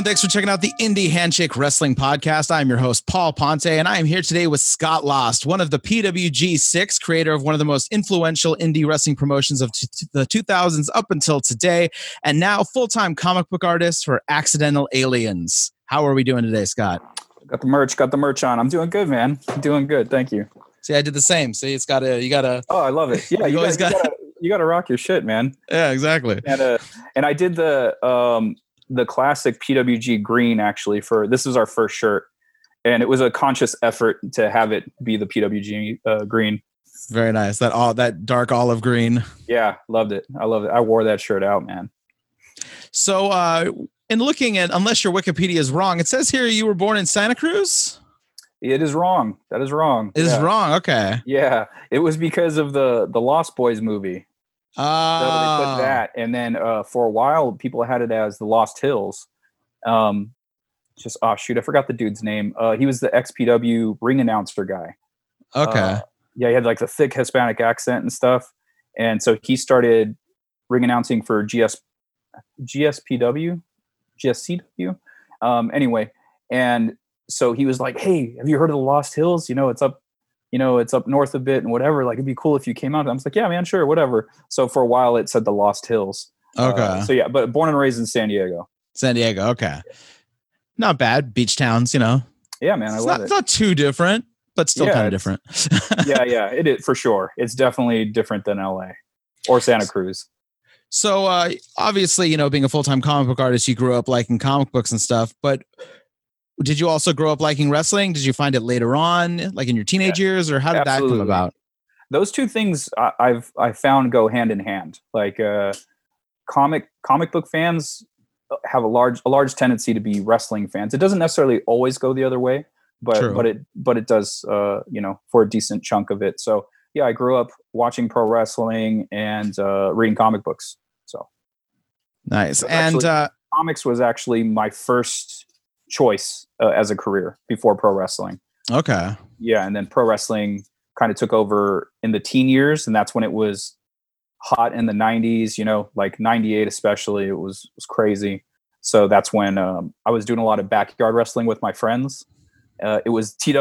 everyone. Thanks for checking out the Indie Handshake Wrestling Podcast. I'm your host, Paul Ponte, and I am here today with Scott Lost, one of the PWG6, creator of one of the most influential indie wrestling promotions of t- the 2000s up until today, and now full time comic book artist for Accidental Aliens. How are we doing today, Scott? Got the merch, got the merch on. I'm doing good, man. I'm doing good. Thank you. See, I did the same. See, it's got a, you got a. Oh, I love it. Yeah, You you, always got- you, gotta, you gotta rock your shit, man. Yeah, exactly. And uh, and I did the um the classic PWG green actually for this is our first shirt, and it was a conscious effort to have it be the PWG uh, green. Very nice. That all that dark olive green. Yeah, loved it. I love it. I wore that shirt out, man. So, uh, in looking at, unless your Wikipedia is wrong, it says here you were born in Santa Cruz. It is wrong. That is wrong. It is yeah. wrong. Okay. Yeah, it was because of the the Lost Boys movie. So they put that, and then uh, for a while, people had it as the Lost Hills. Um, just oh shoot, I forgot the dude's name. Uh, he was the XPW ring announcer guy. okay. Uh, yeah, he had like the thick Hispanic accent and stuff, and so he started ring announcing for GS GSPW, GSCW. Um, anyway, and so he was like, "Hey, have you heard of the Lost Hills? You know, it's up, you know, it's up north a bit and whatever. Like, it'd be cool if you came out." I was like, "Yeah, man, sure, whatever." So for a while, it said the Lost Hills. Uh, okay. so yeah, but born and raised in San Diego. San Diego. Okay. Not bad. Beach towns, you know. Yeah, man, I It's love not, it. it's not too different, but still Yeah, kind of different. yeah, yeah, it is for sure. It's definitely different than LA or Santa Cruz. So uh, obviously, you know, being a full-time comic book artist, you grew up liking comic books and stuff. But did you also grow up liking wrestling? Did you find it later on, like in your teenage years, or how did that come about? those two things I, I've I found go hand in hand. Like uh, comic comic book fans have a large a large tendency to be wrestling fans. It doesn't necessarily always go the other way, but True. but it but it does uh, you know for a decent chunk of it. So yeah, I grew up watching pro wrestling and uh, reading comic books. So Nice. So And actually- uh, comics was actually my first choice uh, as a career before pro wrestling. okay. yeah and then pro wrestling kind of took over in the teen years and that's when it was hot in the 90s you know like 98 especially it was was crazy so that's when um, i was doing a lot of backyard wrestling with my friends uh, it was two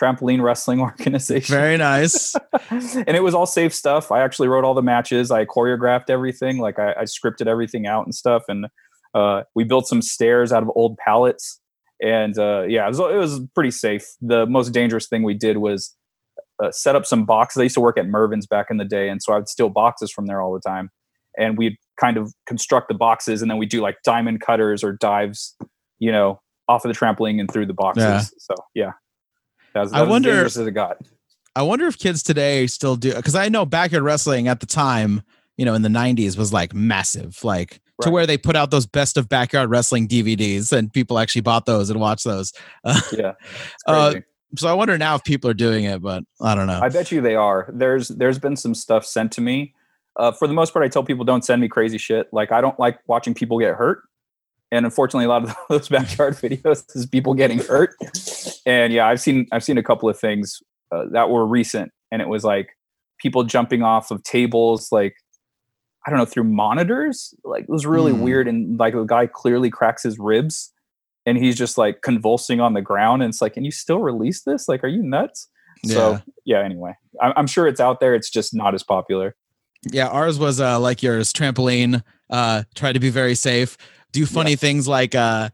trampoline wrestling organization Very nice. and it was all safe stuff i actually wrote all the matches i choreographed everything like i, I scripted everything out and stuff and uh, we built some stairs out of old pallets. And uh, yeah it was, it was pretty safe. The most dangerous thing we did was uh, set up some boxes. I used to work at Mervyn's back in the day and so i would steal boxes from there all the time. And we'd kind of construct the boxes and then we do like diamond cutters or dives you know off of the trampoline and through the boxes. Yeah. so yeah. That was, I that was wonder- as dangerous as it got. I wonder if kids today still do because I know backyard wrestling at the time, you know, in the 90s was like massive, like to where they put out those best of backyard wrestling DVDs and people actually bought those and watched those. Uh, yeah Uh, so I wonder now if people are doing it, but I don't know. I bet you they are. There's there's been some stuff sent to me. Uh, for the most part, I tell people don't send me crazy shit. Like I don't like watching people get hurt, and unfortunately, a lot of those backyard videos is people getting hurt. And yeah, I've seen I've seen a couple of things uh, that were recent, and it was like people jumping off of tables, like I don't know through monitors. Like it was really Hmm. weird, and like the guy clearly cracks his ribs, and he's just like convulsing on the ground. And it's like, can you still release this? Like, are you nuts? So yeah. Anyway, I'm, I'm sure it's out there. It's just not as popular. Yeah, ours was uh like yours, trampoline, uh try to be very safe. Do funny things like uh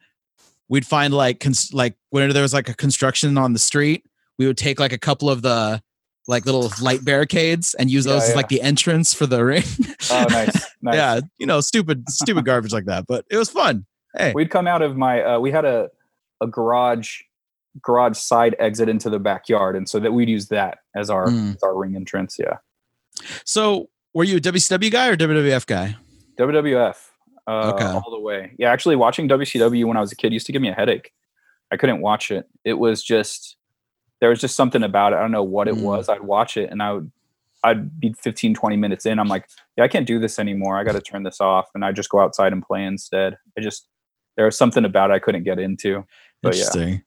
we'd find like cons- like when there was like a construction on the street, we would take like a couple of the like little light barricades and use Yeah, those as like the entrance for the ring. Oh, nice. nice. Yeah, you know, stupid stupid garbage like that, but it was fun. Hey. We'd come out of my. Uh, we had a a garage garage side exit into the backyard, and so that we'd use that as our Mm. as our ring entrance. Yeah. So, were you a WCW guy or WWF guy? WWF. Uh, Okay. All the way. Yeah. Actually, watching WCW when I was a kid used to give me a headache. I couldn't watch it. It was just there was just something about it. I don't know what it Mm. was. I'd watch it and I would I'd be 15, 20 minutes in. I'm like, yeah, I can't do this anymore. I got to turn this off. And I just go outside and play instead. I just, there was something about it I couldn't get into. But yeah. Interesting.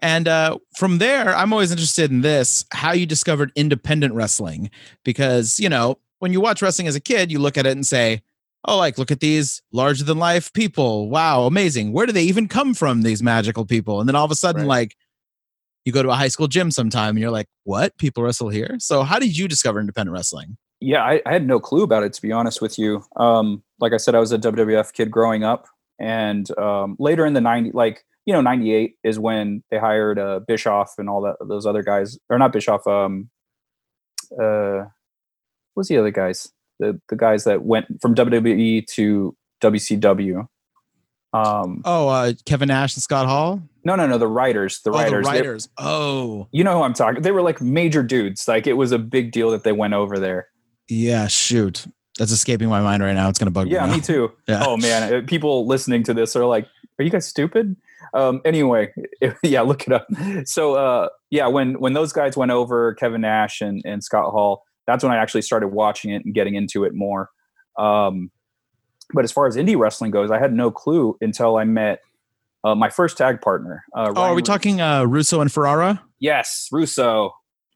And uh, from there, I'm always interested in this how you discovered independent wrestling. Because, you know, when you watch wrestling as a kid, you look at it and say, oh, like look at these larger than life people. Wow, amazing. Where do they even come from? These magical people. And then all of a sudden, Right. like you go to a high school gym sometime and you're like, what? People wrestle here? So how did you discover independent wrestling? Yeah, I, I had no clue about it to be honest with you. Um, like I said, I was a WWF kid growing up, and um, later in the '90s, like you know, '98 is when they hired uh, Bischoff and all that those other guys, or not Bischoff. Um, uh, what's the other guys? The the guys that went from WWE to WCW. Um, Oh, uh, Kevin Nash and Scott Hall? No, no, no, the writers, the oh, writers. the They- writers. oh, you know who I'm talking. They were like major dudes. Like it was a big deal that they went over there. yeah, shoot. That's escaping my mind right now. It's going to bug Yeah, me. Yeah, me too. Yeah. Oh man, uh, people listening to this are like, "Are you guys stupid?" Um, anyway, yeah, look it up. So uh, yeah, when when those guys went over, Kevin Nash and and Scott Hall, that's when I actually started watching it and getting into it more. Um, but as far as indie wrestling goes, I had no clue until I met uh, my first tag partner. Uh, Oh, are we Ru- talking uh, Russo and Ferrara? Yes, Russo,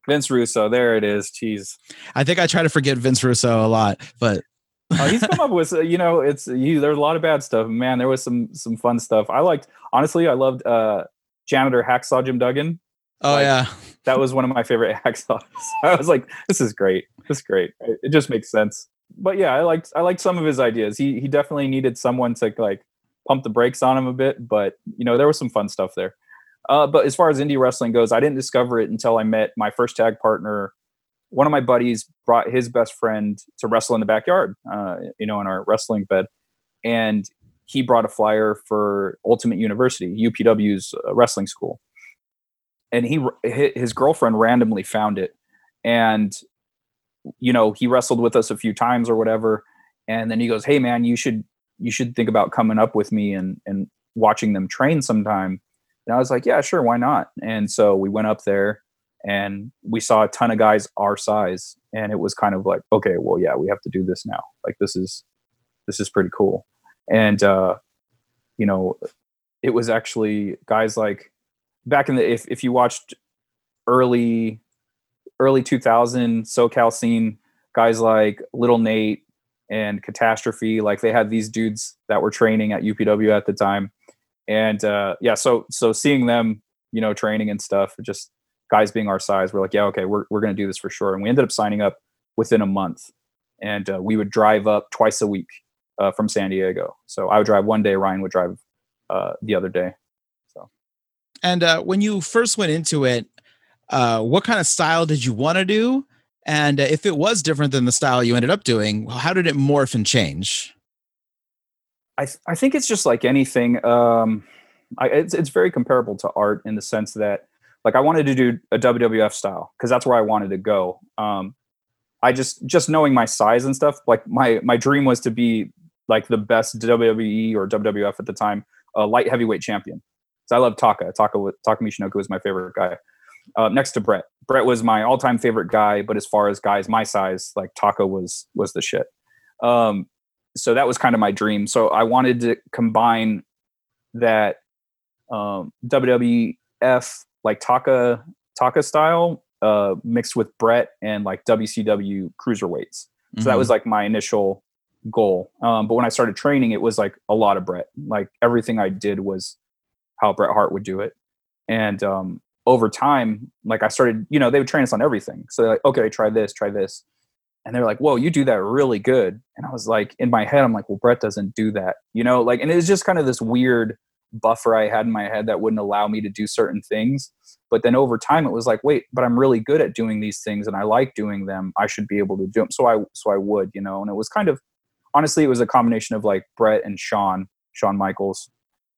Vince Russo. There it is. Jeez. I think I try to forget Vince Russo a lot, but Oh, he's come up with uh, you know it's you, there's a lot of bad stuff man there was some some fun stuff i liked honestly i loved uh janitor hacksaw jim duggan oh Like- yeah, that was one of my favorite hacksaws i was like this is great this is great it, it just makes sense but yeah i liked i liked some of his ideas he he definitely needed someone to like pump the brakes on him a bit but you know there was some fun stuff there. Uh, but as far as indie wrestling goes i didn't discover it until i met my first tag partner. One of my buddies brought his best friend to wrestle in the backyard, uh, you know, in our wrestling bed, and he brought a flyer for Ultimate University, UPW's uh, wrestling school, and he his girlfriend randomly found it, and you know he wrestled with us a few times or whatever, and then he goes, "Hey man, you should you should think about coming up with me and and watching them train sometime." And I was like, "Yeah, sure, why not?" And so we went up there and we saw a ton of guys our size and it was kind of like okay well yeah we have to do this now like this is this is pretty cool and uh you know it was actually guys like back in the if, if you watched early early 2000 socal scene guys like little nate and catastrophe like they had these dudes that were training at upw at the time and uh yeah so so seeing them you know training and stuff just guys being our size, we're like, yeah, okay, we're, we're to do this for sure. And we ended up signing up within a month. And uh, we would drive up twice a week uh, from San Diego. So I would drive one day, Ryan would drive uh, the other day. So, and uh, when you first went into it, uh, what kind of style did you want to do? And if it was different than the style you ended up doing, how did it morph and change? I, th- I think it's just like anything. Um, I, it's, it's very comparable to art in the sense that like I wanted to do a WWF style because that's where I wanted to go. Um, I just just knowing my size and stuff, like my my dream was to be like the best WWE or WWF at the time, uh, light heavyweight champion. So I love Taka. Taka Taka Michinoku was my favorite guy. Uh, next to Bret, Bret was my all time favorite guy. But as far as guys my size, like Taka was was the shit. Um, so that was kind of my dream. So I wanted to combine that um, WWF like Taka Taka style uh, mixed with Bret and like WCW cruiserweights. So that was like my initial goal. Um, but when I started training, it was like a lot of Bret. Like everything I did was how Bret Hart would do it. And um, over time, like I started, you know, they would train us on everything. So like, okay, try this, try this. And they're like, whoa, you do that really good. And I was like, in my head, I'm like, well, Bret doesn't do that, you know, like, and it was just kind of this weird buffer I had in my head that wouldn't allow me to do certain things. But then over time, it was like, wait, but I'm really good at doing these things and I like doing them. I should be able to do them. So I, so I would, you know, and it was kind of, honestly, it was a combination of like Bret and Shawn, Shawn Michaels.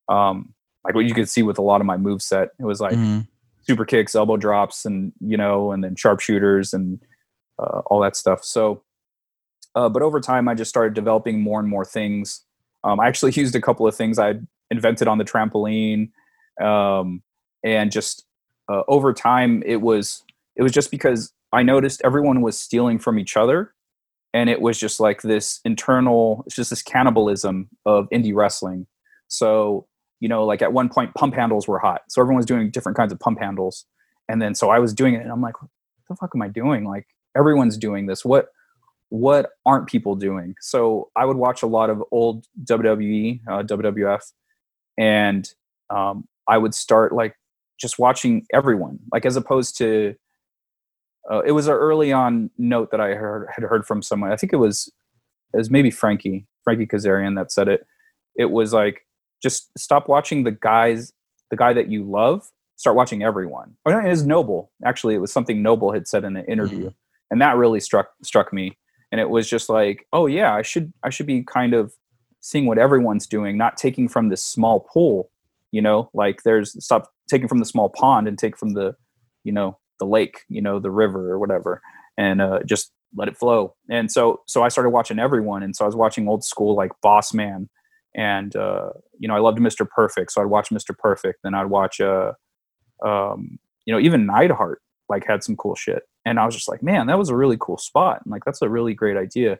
Um, like what you could see with a lot of my move set. It was like Mhm. Super kicks, elbow drops, and you know, and then sharpshooters and uh, all that stuff. So, uh, but over time, I just started developing more and more things. Um, I actually used a couple of things I invented on the trampoline, um, and just uh, over time, it was it was just because I noticed everyone was stealing from each other, and it was just like this internal, it's just this cannibalism of indie wrestling. So you know, like at one point, pump handles were hot, so everyone was doing different kinds of pump handles, and then so I was doing it, and I'm like, what the fuck am I doing? Like everyone's doing this. What what aren't people doing? So I would watch a lot of old WWE, uh, WWF, and um, I would start like just watching everyone, like as opposed to. Uh, it was an early on note that I heard, had heard from someone. I think it was it was maybe Frankie Frankie Kazarian that said it. It was like just stop watching the guys, the guy that you love. Start watching everyone. Oh, it is Noble. Actually, it was something Noble had said in an interview, mm-hmm. and that really struck struck me. And it was just like, oh yeah, I should I should be kind of seeing what everyone's doing, not taking from this small pool. You know, like there's stop taking from the small pond and take from the, you know, the lake, you know, the river or whatever, and uh, just let it flow. And so so I started watching everyone, and so I was watching old school like Boss Man, and uh, you know I loved Mr. Perfect, so I'd watch Mr. Perfect, then I'd watch uh, um, you know even Neidhart like had some cool shit, and I was just like, man, that was a really cool spot, and like that's a really great idea.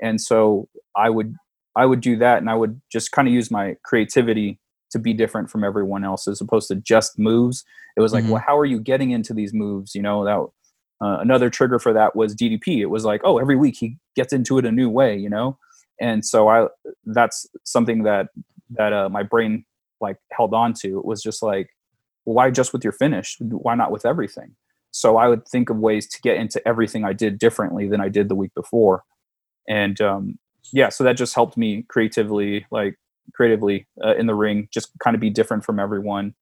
And so I would I would do that, and I would just kind of use my creativity to be different from everyone else as opposed to just moves. It was like, mm-hmm. well, how are you getting into these moves? You know, that uh, another trigger for that was DDP. It was like, oh, every week he gets into it a new way, you know. And so I, that's something that that uh, my brain like held on to. It was just like, why just with your finish? Why not with everything? So I would think of ways to get into everything I did differently than I did the week before, and um, yeah, so that just helped me creatively, like creatively uh, in the ring, just kind of be different from everyone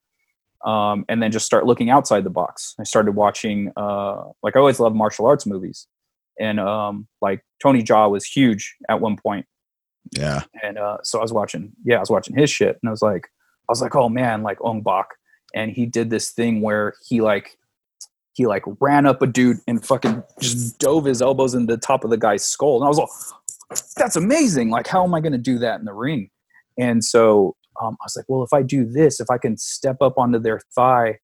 um, and then just start looking outside the box. I started watching, uh, like I always love martial arts movies, and um, like Tony Jaa was huge at one point. Yeah, and uh, so I was watching, yeah, I was watching his shit, and I was like, I was like, oh man, like Ong Bak, and he did this thing where he like he like ran up a dude and fucking just dove his elbows in the top of the guy's skull, and I was like, that's amazing. Like, how am I going to do that in the ring? And so um, I was like, well, if I do this, if I can step up onto their thigh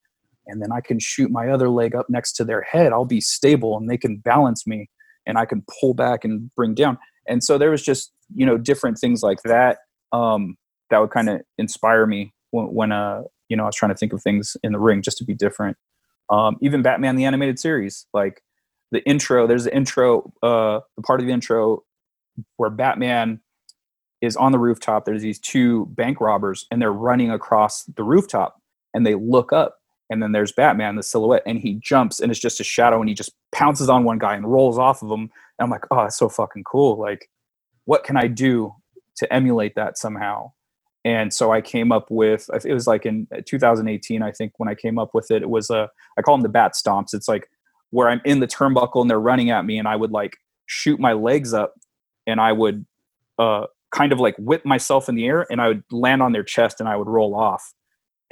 and then I can shoot my other leg up next to their head, I'll be stable and they can balance me and I can pull back and bring down. And so there was just, you know, different things like that um, that would kind of inspire me when, when, uh, you know, I was trying to think of things in the ring just to be different. Um, even Batman the animated series, like the intro, there's the intro, uh, the part of the intro where Batman is on the rooftop. There's these two bank robbers, and they're running across the rooftop, and they look up, and then there's Batman, the silhouette, and he jumps, and it's just a shadow, and he just pounces on one guy and rolls off of him. And I'm like, oh, it's so fucking cool. Like, what can I do to emulate that somehow? And so I came up with it was like in 2018, I think, when I came up with it. It was a I call them the bat stomps. It's like where I'm in the turnbuckle and they're running at me, and I would like shoot my legs up, and I would uh, kind of like whip myself in the air and I would land on their chest and I would roll off.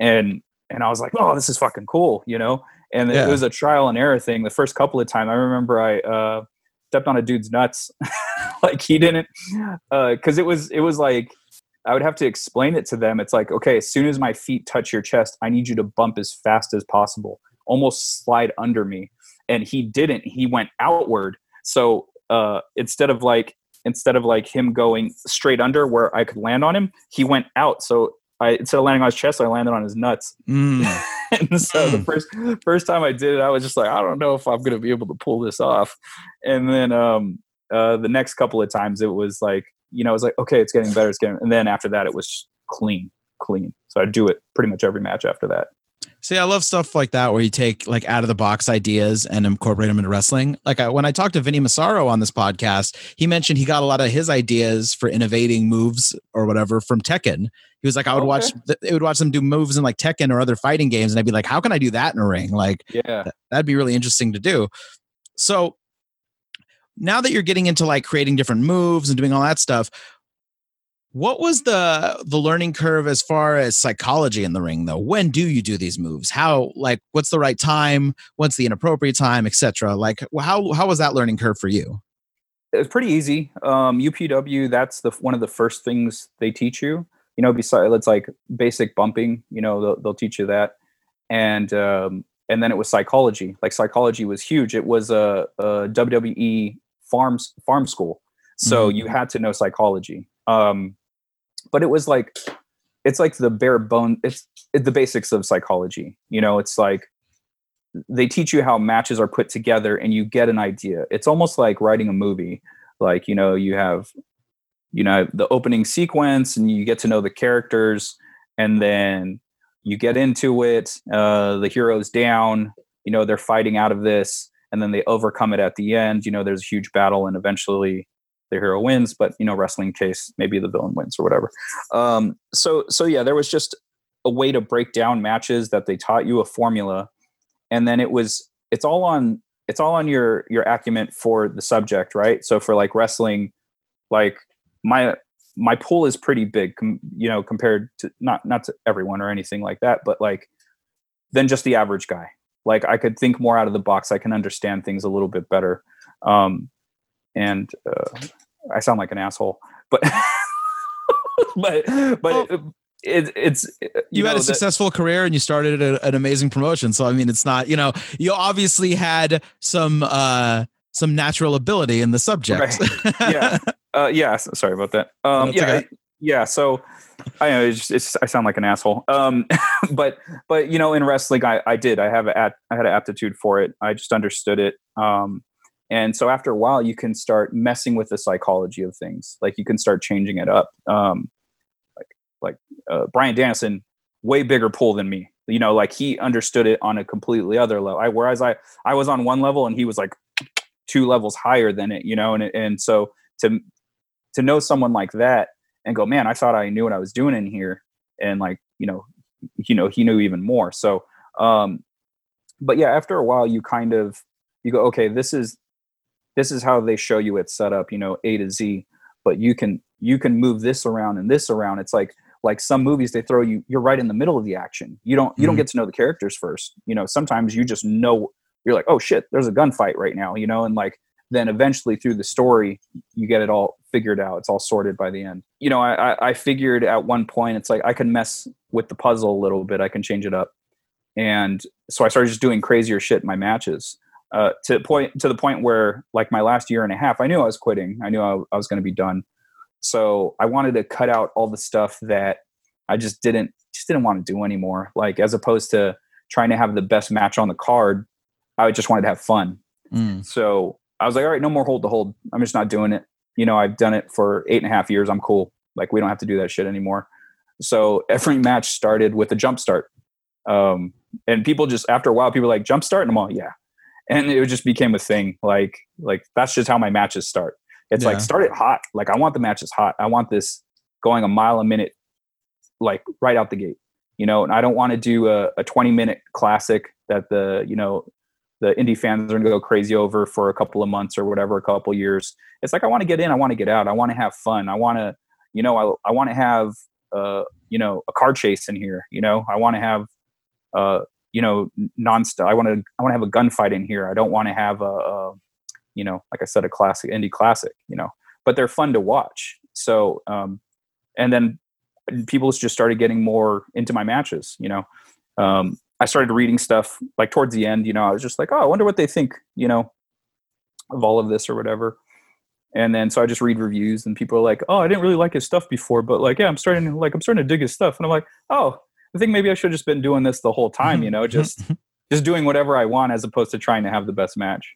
And and I was like, oh, this is fucking cool, you know? And yeah. it was a trial and error thing. The first couple of times I remember I uh, stepped on a dude's nuts. like he didn't because uh, it was it was like I would have to explain it to them. It's like, okay, as soon as my feet touch your chest, I need you to bump as fast as possible, almost slide under me. And he didn't. He went outward. So uh, instead of like instead of like him going straight under where I could land on him, he went out. So I instead of landing on his chest, I landed on his nuts. Mm. and so the mm. first first time I did it, I was just like, I don't know if I'm gonna be able to pull this off. And then um, uh, the next couple of times, it was like, you know, it was like, okay, it's getting better, it's getting. And then after that, it was clean, clean. So I do it pretty much every match after that. See, I love stuff like that where you take like out of the box ideas and incorporate them into wrestling. Like I, when I talked to Vinny Massaro on this podcast, he mentioned he got a lot of his ideas for innovating moves or whatever from Tekken. He was like, I would okay. watch, it would watch them do moves in like Tekken or other fighting games, and I'd be like, how can I do that in a ring? Like, yeah, that'd be really interesting to do. So now that you're getting into like creating different moves and doing all that stuff, what was the the learning curve as far as psychology in the ring though? When do you do these moves? How like what's the right time? What's the inappropriate time, etc. Like how how was that learning curve for you? It was pretty easy. Um, UPW, that's the one of the first things they teach you. You know, besides it's like basic bumping. You know, they'll, they'll teach you that, and um, and then it was psychology. Like psychology was huge. It was a, a WWE farms farm school, so mm-hmm. you had to know psychology. Um, but it was like it's like the bare bone it's, the basics of psychology you know? It's like they teach you how matches are put together and you get an idea. It's almost like writing a movie. Like you know you have you know the opening sequence and you get to know the characters and then you get into it uh the hero's down you know they're fighting out of this and then they overcome it at the end. You know there's a huge battle and eventually the hero wins but you know wrestling case maybe the villain wins or whatever. Um so so yeah there was just a way to break down matches that they taught you a formula and then it was it's all on it's all on your your acumen for the subject right? So for like wrestling like my my pool is pretty big com, you know compared to not not to everyone or anything like that but like than just the average guy. Like i could think more out of the box. I can understand things a little bit better. Um and uh, i sound like an asshole but but but well, it, it's you, you had a successful career and you started a, an amazing promotion so i mean it's not you know you obviously had some uh some natural ability in the subject right. yeah uh yeah sorry about that um yeah okay. yeah so I know it's, just, it's I sound like an asshole. Um, but but you know, in wrestling, I, I did. I have a I had an aptitude for it. I just understood it. Um, and so after a while, you can start messing with the psychology of things. Like you can start changing it up. Um, like uh, Bryan Danielson, way bigger pull than me. You know, like he understood it on a completely other level. I, whereas I I was on one level and he was like two levels higher than it. You know, and and so to to know someone like that and go, man, I thought I knew what I was doing in here, and like you know, you know, he knew even more. So, um, but yeah, after a while, you kind of you go, okay, this is this is how they show you it set up, you know, A to Z. But you can you can move this around and this around. It's like like some movies they throw you you're right in the middle of the action you don't you mm-hmm. don't get to know the characters first you know sometimes you just know you're like oh shit there's a gunfight right now you know and like then eventually through the story you get it all figured out it's all sorted by the end you know i i figured at one point it's like i can mess with the puzzle a little bit i can change it up and so i started just doing crazier shit in my matches uh, to point to the point where like my last year and a half i knew i was quitting i knew i, I was going to be done so I wanted to cut out all the stuff that I just didn't just didn't want to do anymore. Like as opposed to trying to have the best match on the card, I just wanted to have fun. Mm. So I was like, all right, no more hold to hold. I'm just not doing it. You know, I've done it for eight and a half years. I'm cool. Like we don't have to do that shit anymore. So every match started with a jump start. Um, and people just after a while, people like jump start, and I'm all yeah. And it just became a thing. Like like that's just how my matches start. It's yeah. like start it hot. Like I want the matches hot. I want this going a mile a minute, like right out the gate. You know, and I don't want to do a, a 20 minute classic that the you know the indie fans are going to go crazy over for a couple of months or whatever, a couple years. It's like I want to get in, I want to get out, I want to have fun, I want to, you know, I I want to have uh you know a car chase in here. You know, I want to have uh you know nonstop. I want to I want to have a gunfight in here. I don't want to have a, a you know, like I said, a classic indie classic, you know, but they're fun to watch. So, um, and then people just started getting more into my matches, you know. Um, I started reading stuff like towards the end, you know, I was just like, oh, I wonder what they think, you know, of all of this or whatever. And then so I just read reviews and people are like, oh, I didn't really like his stuff before, but like, yeah, I'm starting like, I'm starting to dig his stuff. And I'm like, oh, I think maybe I should have just been doing this the whole time, you know, just, just doing whatever I want as opposed to trying to have the best match.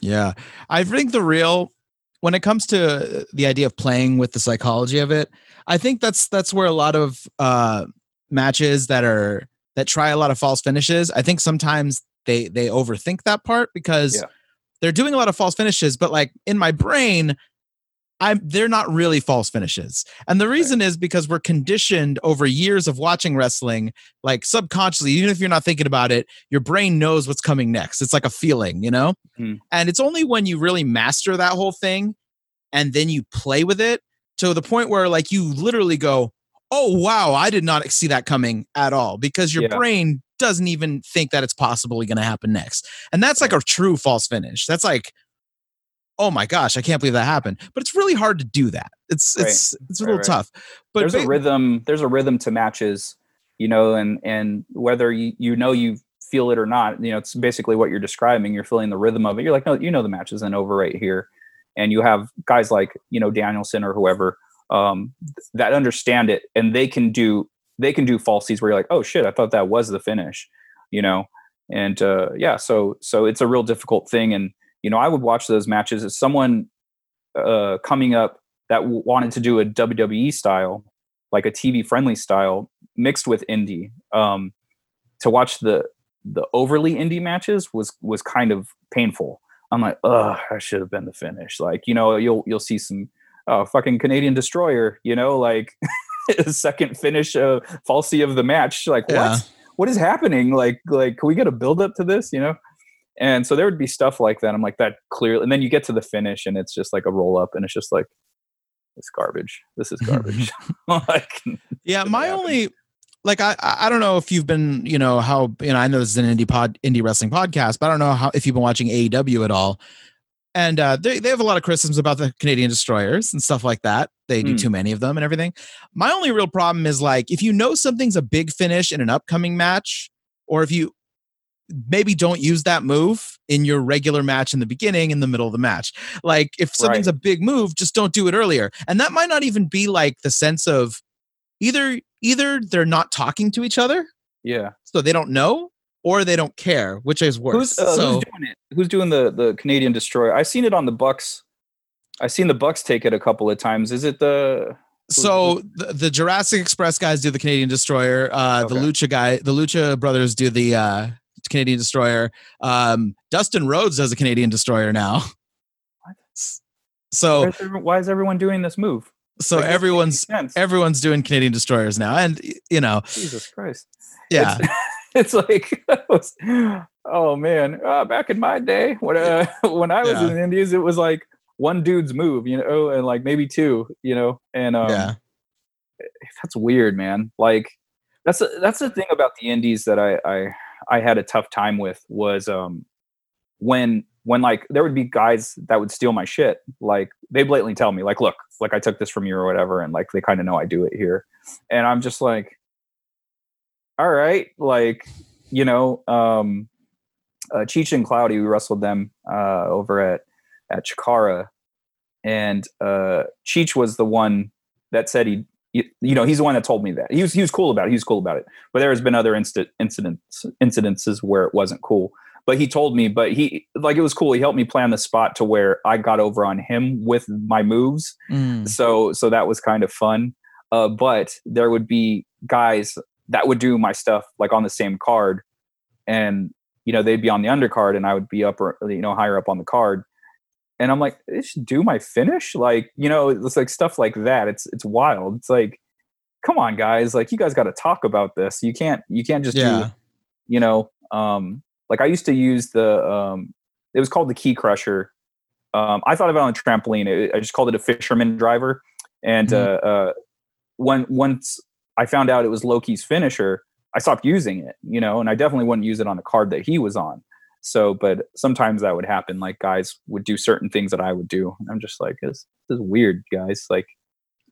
Yeah. I think the real when it comes to the idea of playing with the psychology of it, I think that's that's where a lot of uh matches that are that try a lot of false finishes, I think sometimes they they overthink that part because yeah. they're doing a lot of false finishes, but like in my brain, I'm they're not really false finishes. And the reason right. is because we're conditioned over years of watching wrestling, like subconsciously, even if you're not thinking about it, your brain knows what's coming next. It's like a feeling, you know? Mm. And it's only when you really master that whole thing and then you play with it to the point where like you literally go, "Oh wow, I did not see that coming at all," because your yeah. brain doesn't even think that it's possibly going to happen next. And that's like a true false finish. That's like oh my gosh, I can't believe that happened. But it's really hard to do that. It's right. it's it's a little right, right. tough. But there's ba- a rhythm. There's a rhythm to matches, you know, and and whether you you know you feel it or not, you know, it's basically what you're describing. You're feeling the rhythm of it. You're like, no, you know, the match isn't over right here, and you have guys like you know Danielson or whoever um, that understand it, and they can do they can do falsies where you're like, oh shit, I thought that was the finish, you know, and uh, yeah, so so it's a real difficult thing and you know, I would watch those matches as someone uh, coming up that w- wanted to do a WWE style, like a TV friendly style, mixed with indie. Um, to watch the the overly indie matches was was kind of painful. I'm like, oh, I should have been the finish. Like, you know, you'll you'll see some uh, fucking Canadian Destroyer, you know, like second finish uh, falsy of the match. Like, Yeah. what? What is happening? Like, like, can we get a build up to this? You know? And so there would be stuff like that. I'm like, that clearly. And then you get to the finish, and it's just like a roll up, and it's just like, it's garbage. This is garbage. like, Yeah, my happen. only like I I don't know if you've been you know how you know I know this is an indie pod indie wrestling podcast, but I don't know how if you've been watching AEW at all. And uh, they they have a lot of criticisms about the Canadian destroyers and stuff like that. They do Hmm. too many of them and everything. My only real problem is like if you know something's a big finish in an upcoming match, or if you maybe don't use that move in your regular match in the beginning in the middle of the match like if something's Right. a big move just don't do it earlier and that might not even be like the sense of either either they're not talking to each other yeah. so they don't know or they don't care which is worse Who's uh, so who's doing it? Who's doing the the Canadian Destroyer? I've seen it on the Bucks. I've seen the Bucks take it a couple of times. Is it the? so the, the jurassic express guys do the canadian destroyer uh the lucha guy the lucha brothers do the uh canadian destroyer um dustin rhodes does a canadian destroyer now What? so Why is, everyone, why is everyone doing this move? so Like, everyone's everyone's doing Canadian destroyers now, and you know, Jesus Christ. yeah, It's, it's like, oh man, uh, back in my day when uh, when I was Yeah. in the Indies, it was like one dude's move, you know, and like maybe two, you know, and um, yeah, that's weird, man. Like that's the- that's the thing about the indies that I I I had a tough time with was um when when like there would be guys that would steal my shit. Like they blatantly tell me like, look, like I took this from you or whatever, and like they kind of know I do it here, and I'm just like, all right, like you know, um, uh, Cheech and Cloudy, we wrestled them uh, over at at Chikara, and uh, Cheech was the one that said he you, you know he's the one that told me that. He was he was cool about it. He was cool about it. But there has been other insta- incidents incidences where it wasn't cool. But he told me but he like it was cool. He helped me plan the spot to where i got over on him with my moves. Mm. so so that was kind of fun. Uh but there would be guys that would do my stuff like on the same card. And you know they'd be on the undercard and i would be up or you know higher up on the card and i'm like should do my finish? Like you know it's like stuff like that. It's it's wild. It's like come on guys. Like you guys got to talk about this. You can't you can't just do you know um like i used to use the um it was called the key crusher. Um i thought of it on a trampoline. It, i just called it a fisherman driver. And Mhm. uh uh when once i found out it was loki's finisher i stopped using it you know and i definitely wouldn't use it on the card that he was on so but sometimes that would happen like guys would do certain things that i would do i'm just like this, this is weird guys like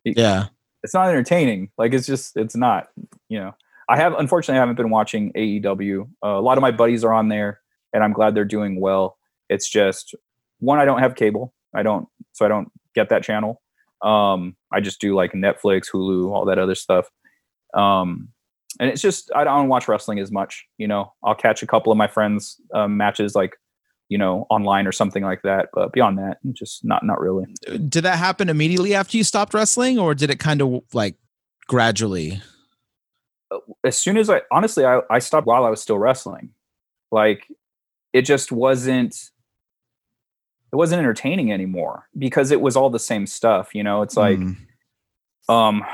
yeah. it's not entertaining. Like it's just it's not. You know, I have unfortunately I haven't been watching AEW. Uh, a lot of my buddies are on there, and I'm glad they're doing well. It's just one I don't have cable. I don't, so I don't get that channel. Um, I just do like Netflix, Hulu, all that other stuff. Um, and it's just I don't watch wrestling as much. You know, I'll catch a couple of my friends' um, matches like you know online or something like that. But beyond that, just not not really. Did that happen immediately after you stopped wrestling, or did it kind of like gradually? as soon as I honestly I, I stopped while I was still wrestling. Like it just wasn't it wasn't entertaining anymore because it was all the same stuff, you know. It's like Mm. um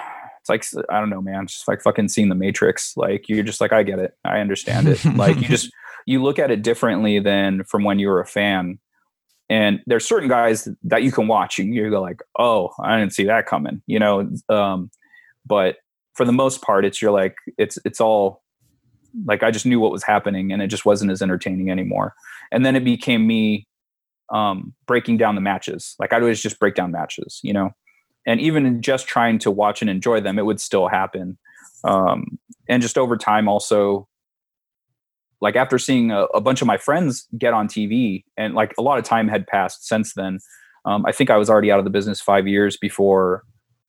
like I don't know, man, just like fucking seeing the Matrix. Like you're just like I get it. I understand it. like you just you look at it differently than from when you were a fan. And there's certain guys that you can watch and you go like, "Oh, I didn't see that coming." You know, um but for the most part it's you're like it's it's all like I just knew what was happening and it just wasn't as entertaining anymore. And then it became me um breaking down the matches. Like I'd always just break down matches, you know. And even in just trying to watch and enjoy them, it would still happen. Um and just over time also like after seeing a, a bunch of my friends get on TV and like a lot of time had passed since then. Um, I think I was already out of the business five years before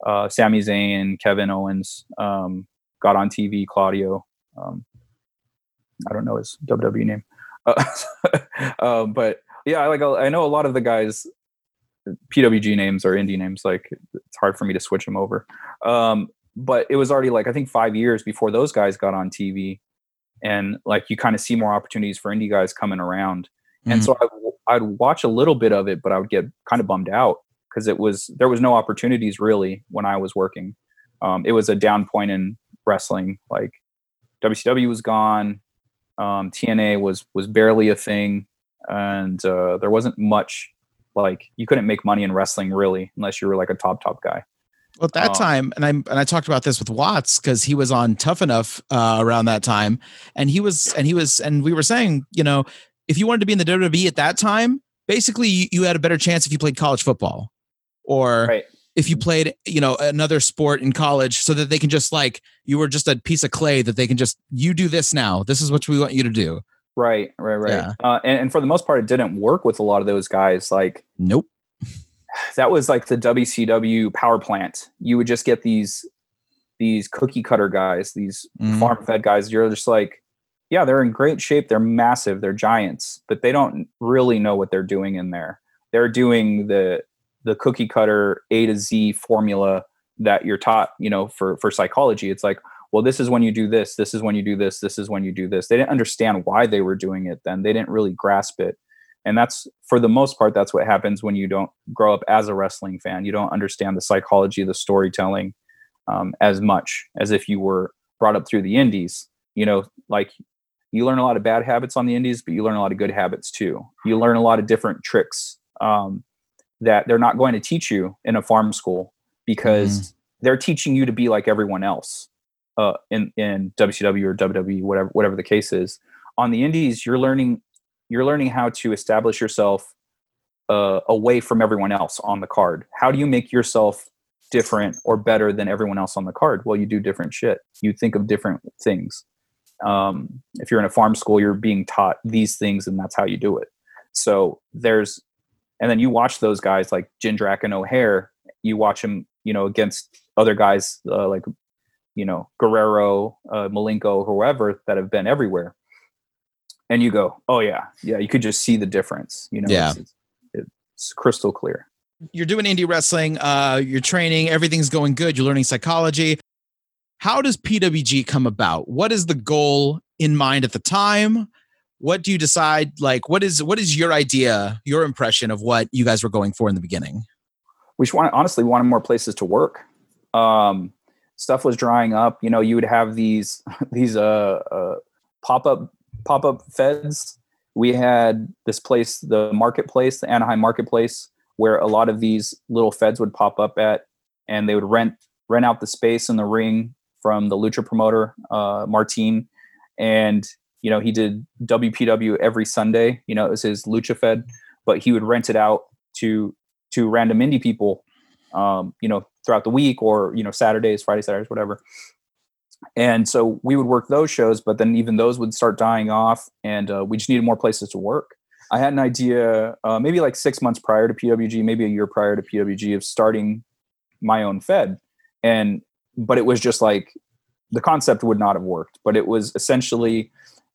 uh, Sami Zayn, Kevin Owens um, got on TV. Claudio, um, I don't know his WWE name, uh, uh, but yeah, like I know a lot of the guys PWG names or indie names. Like it's hard for me to switch them over. Um, but it was already like I think five years before those guys got on TV, and like you kind of see more opportunities for indie guys coming around. Mm-hmm. And so I, I'd watch a little bit of it, but I would get kind of bummed out because it was there was no opportunities really when I was working. Um, it was a down point in wrestling. Like WCW was gone, um, TNA was was barely a thing, and uh, there wasn't much like you couldn't make money in wrestling really unless you were like a top top guy. Well, at that um, time, and I and I talked about this with Watts because he was on Tough Enough uh, around that time, and he was and he was and we were saying, you know, if you wanted to be in the WWE at that time, basically you, you had a better chance if you played college football, or right. if you played, you know, another sport in college, so that they can just like you were just a piece of clay that they can just you do this now. This is what we want you to do. Right, right, right. Yeah. Uh, and, and for the most part, it didn't work with a lot of those guys. Like, nope that was like the WCW power plant. You would just get these these cookie cutter guys, these mm-hmm. farm fed guys. You're just like, yeah, they're in great shape. They're massive. They're giants, but they don't really know what they're doing in there. They're doing the the cookie cutter A to Z formula that you're taught, you know, for for psychology. It's like, well, this is when you do this, this is when you do this, this is when you do this. They didn't understand why they were doing it then. They didn't really grasp it and that's for the most part that's what happens when you don't grow up as a wrestling fan you don't understand the psychology of the storytelling um, as much as if you were brought up through the indies you know like you learn a lot of bad habits on the indies but you learn a lot of good habits too you learn a lot of different tricks um, that they're not going to teach you in a farm school because mm. they're teaching you to be like everyone else uh, in in WCW or WWE, whatever whatever the case is. On the indies, you're learning you're learning how to establish yourself uh, away from everyone else on the card. How do you make yourself different or better than everyone else on the card? Well, you do different shit. You think of different things. Um, if you're in a farm school, you're being taught these things, and that's how you do it. So there's, and then you watch those guys like Jindrak and O'Hare. You watch them, you know, against other guys uh, like, you know, Guerrero, uh, Malenko, whoever that have been everywhere and you go, oh yeah, yeah, you could just see the difference. You know, yeah. it's, it's crystal clear. You're doing indie wrestling, uh, you're training, everything's going good. You're learning psychology. How does PWG come about? What is the goal in mind at the time? What do you decide? Like, what is what is your idea, your impression of what you guys were going for in the beginning? We just want, honestly wanted more places to work. Um, stuff was drying up. You know, you would have these these uh, uh pop up pop up feds. We had this place, the marketplace, the Anaheim marketplace, where a lot of these little feds would pop up at, and they would rent rent out the space in the ring from the lucha promoter uh, Martin, and you know he did WPW every Sunday. You know it was his lucha fed, but he would rent it out to to random indie people, um, you know, throughout the week or you know Saturdays, Friday, Saturdays, whatever. And so we would work those shows but then even those would start dying off and uh, we just needed more places to work. I had an idea uh, maybe like six months prior to pwg maybe a year prior to pwg of starting my own fed. And but it was just like the concept would not have worked but it was essentially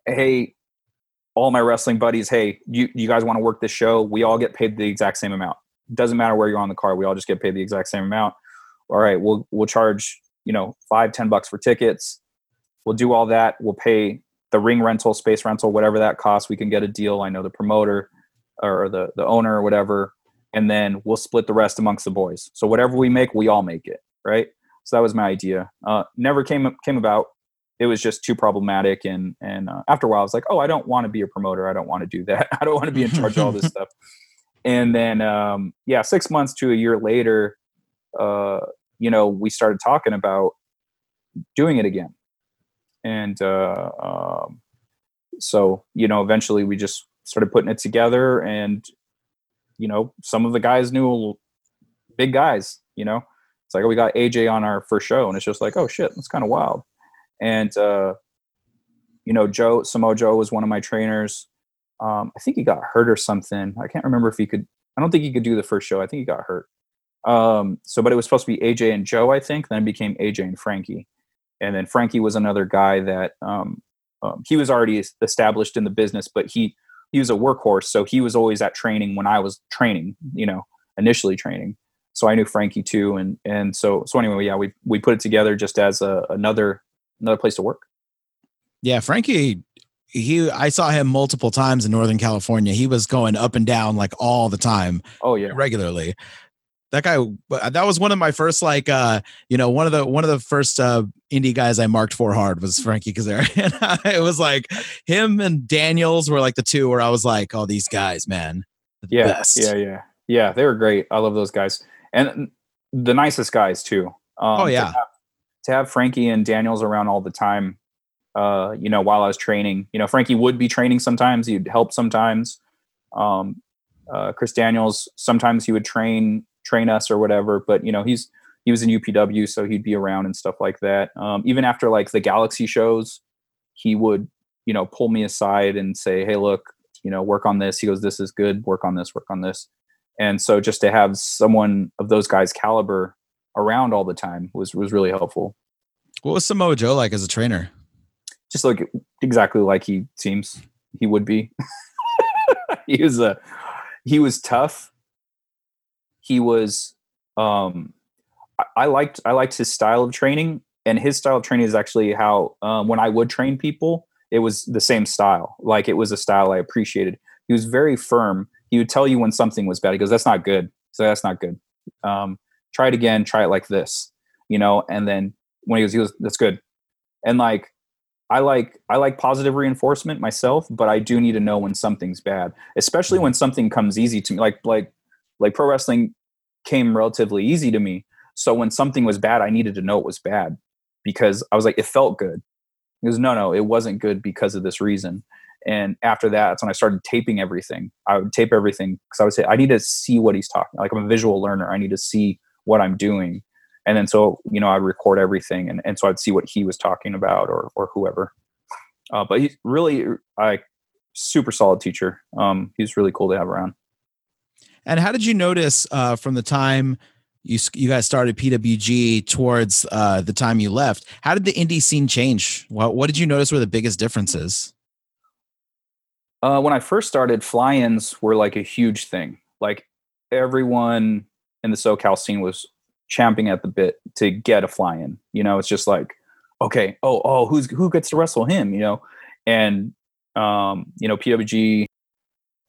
hey all my wrestling buddies hey you, you guys want to work this show? We all get paid the exact same amount. Doesn't matter where you're on the card we all just get paid the exact same amount all right we'll we'll charge you know five ten bucks for tickets. We'll do all that. We'll pay the ring rental space rental whatever that costs. We can get a deal. I know the promoter or the the owner or whatever. And then we'll split the rest amongst the boys. So whatever we make we all make it right? So that was my idea. Uh, never came came about. It was just too problematic. And and uh, after a while i was like oh i don't want to be a promoter. I don't want to do that. I don't want to be in charge of all this stuff. And then um, yeah six months to a year later uh, you know, we started talking about doing it again. And uh, um, so, you know, eventually we just started putting it together. And, you know, some of the guys knew big guys, you know, it's like, oh, we got AJ on our first show. And it's just like, oh, shit, that's kind of wild. And, uh, you know, Joe, Samoa Joe was one of my trainers. Um, I think he got hurt or something. I can't remember if he could. I don't think he could do the first show. I think he got hurt. Um, so, but it was supposed to be AJ and Joe, I think. Then it became AJ and Frankie, and then Frankie was another guy that um, um, he was already established in the business, but he he was a workhorse, so he was always at training when I was training. You know, initially training. So I knew Frankie too, and and so so anyway, yeah, we we put it together just as a, another another place to work. Yeah, Frankie he I saw him multiple times in Northern California. He was going up and down like all the time. Oh yeah, regularly. That guy that was one of my first like uh you know one of the one of the first uh indie guys I marked for hard was Frankie Kazarian. it was like him and Daniels were like the two where I was like, oh these guys, man. Yeah, best. yeah, yeah. Yeah, they were great. I love those guys. And the nicest guys too. Um, oh yeah. To have, to have Frankie and Daniels around all the time uh, you know, while I was training. You know, Frankie would be training sometimes. He'd help sometimes. Um, uh, Chris Daniels sometimes he would train train us or whatever. But you know, he's he was in UPW, so he'd be around and stuff like that. Um, even after like the Galaxy shows, he would you know pull me aside and say, "Hey, look, you know, work on this." He goes, "This is good. Work on this. Work on this." And so just to have someone of those guys' caliber around all the time was was really helpful. What was Samoa Joe like as a trainer? just like exactly like he seems he would be. he was a he was tough. He was um I, I, liked I liked his style of training and his style of training is actually how um, when I would train people it was the same style like it was a style I appreciated. He was very firm. He would tell you when something was bad. He goes, "That's not good." So that's not good. Um, try it again. Try it like this, you know. And then when he goes, he goes, "That's good." And like I like I like positive reinforcement myself, but I do need to know when something's bad, especially when something comes easy to me. Like like like pro wrestling came relatively easy to me. So when something was bad, I needed to know it was bad because I was like, it felt good. Because no, no, it wasn't good because of this reason. And after that, that's when I started taping everything. I would tape everything because I would say, I need to see what he's talking. Like I'm a visual learner. I need to see what I'm doing and then so you know i'd record everything and, and so i'd see what he was talking about or or whoever uh, but he's really i super solid teacher um, he's really cool to have around and how did you notice uh, from the time you you guys started pwg towards uh, the time you left how did the indie scene change what, what did you notice were the biggest differences uh, when i first started fly-ins were like a huge thing like everyone in the socal scene was champing at the bit to get a fly in. You know, it's just like, okay, oh, oh, who's who gets to wrestle him? You know, and um, you know, PWG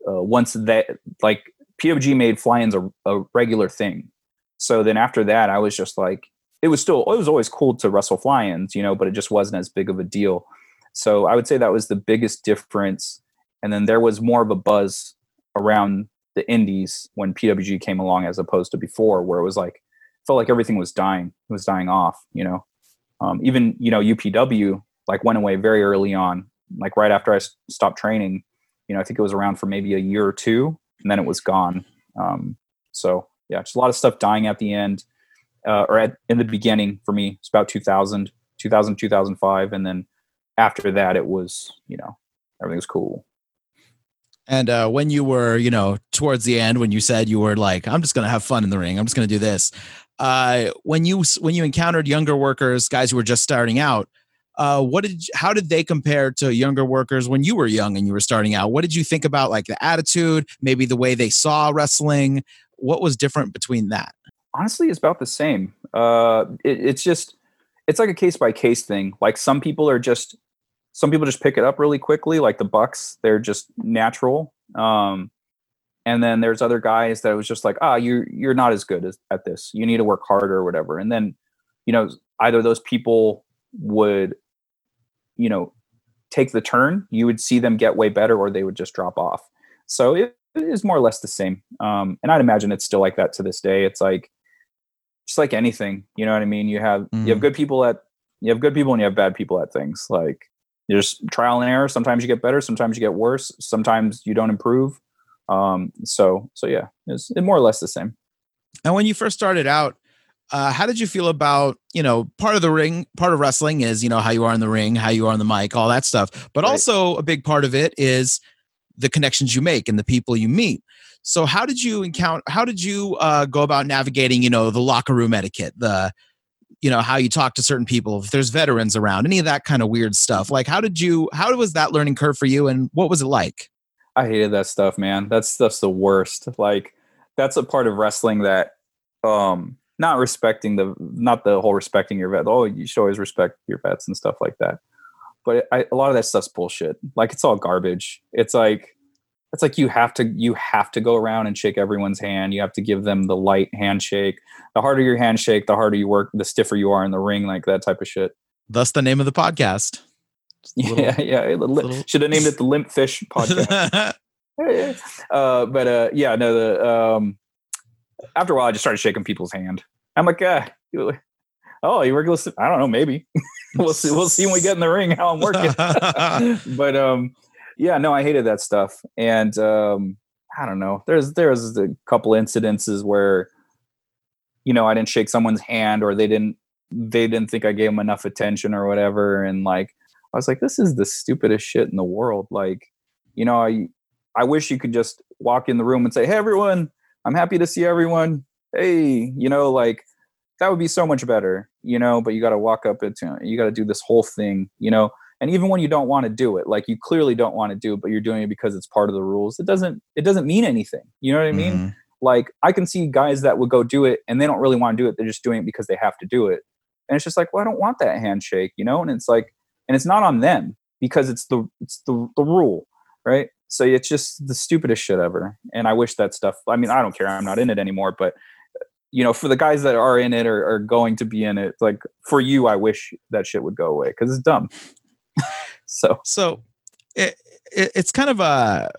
uh, once that like PWG made fly-ins a, a regular thing. So then after that, I was just like, it was still it was always cool to wrestle fly-ins, you know, but it just wasn't as big of a deal. So I would say that was the biggest difference. And then there was more of a buzz around the indies when PWG came along as opposed to before, where it was like, felt like everything was dying. It was dying off. You know, um, even you know UPW like went away very early on. Like right after I stopped training, you know, I think it was around for maybe a year or two, and then it was gone. Um, so yeah, just a lot of stuff dying at the end, uh, or at in the beginning for me. It's about 2000, 2000, 2005, and then after that, it was you know everything was cool. And uh, when you were, you know, towards the end, when you said you were like, "I'm just going to have fun in the ring. I'm just going to do this," uh, when you when you encountered younger workers, guys who were just starting out, uh, what did how did they compare to younger workers when you were young and you were starting out? What did you think about like the attitude, maybe the way they saw wrestling? What was different between that? Honestly, it's about the same. Uh, it, it's just it's like a case by case thing. Like some people are just some people just pick it up really quickly, like the Bucks. They're just natural. Um, and then there's other guys that was just like ah you you're not as good as, at this you need to work harder or whatever and then you know either those people would you know take the turn you would see them get way better or they would just drop off. So it, it is more or less the same. Um, and i'd imagine it's still like that to this day. It's like just like anything you know what i mean? You have mm-hmm. you have mm-hmm. good people at you have good people and you have bad people at things. Like there's trial and error. Sometimes you get better sometimes you get worse. Sometimes you don't improve. Um, so so yeah, it's more or less the same. And when you first started out, uh, how did you feel about you know part of the ring part of wrestling is you know how you are in the ring how you are on the mic all that stuff but right. also a big part of it is the connections you make and the people you meet so how did you encounter how did you uh, go about navigating you know the locker room etiquette the you know how you talk to certain people if there's veterans around any of that kind of weird stuff like how did you how was that learning curve for you and what was it like I hated that stuff, man. That stuff's the worst. Like that's a part of wrestling that um not respecting the not the whole respecting your vet. Oh, you should always respect your vets and stuff like that. But I, a lot of that stuff's bullshit. Like it's all garbage. It's like it's like you have to you have to go around and shake everyone's hand. You have to give them the light handshake. The harder your handshake, the harder you work, the stiffer you are in the ring, like that type of shit. Thus the name of the podcast. Little, yeah, yeah. Little, should have named it the Limp Fish podcast. uh, but uh, yeah, no. The um, after a while, I just started shaking people's hand. I'm like, uh, oh, you work with? I don't know, maybe. we'll see. We'll see when we get in the ring how I'm working. but um, yeah, no, I hated that stuff, and um, I don't know. There's there's a couple incidences where, you know, I didn't shake someone's hand, or they didn't they didn't think I gave them enough attention, or whatever, and like I was like, this is the stupidest shit in the world. Like, you know, I I wish you could just walk in the room and say, hey, everyone, I'm happy to see everyone. Hey, you know, like that would be so much better, you know, but you got to walk up into you got to do this whole thing, you know. And even when you don't want to do it, like you clearly don't want to do it, but you're doing it because it's part of the rules, it doesn't it doesn't mean anything. You know what I mean? Mm-hmm. Like I can see guys that would go do it and they don't really want to do it. They're just doing it because they have to do it. And it's just like, well, I don't want that handshake, you know? And it's like, and it's not on them because it's the it's the, the rule, right? So it's just the stupidest shit ever. And I wish that stuff. I mean, I don't care. I'm not in it anymore. But you know, for the guys that are in it or are going to be in it, like for you, I wish that shit would go away because it's dumb. so, so it, it, it's kind of a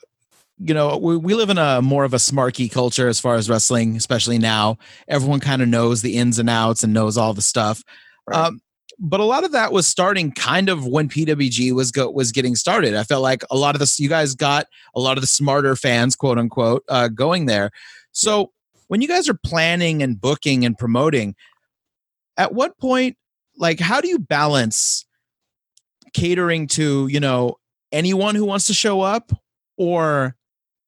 you know we, we live in a more of a smarky culture as far as wrestling especially now everyone kind of knows the ins and outs and knows all the stuff right. um, but a lot of that was starting kind of when PWG was go was getting started. I felt like a lot of this, you guys got a lot of the smarter fans, quote unquote, uh, going there. So when you guys are planning and booking and promoting, at what point, like, how do you balance catering to you know anyone who wants to show up, or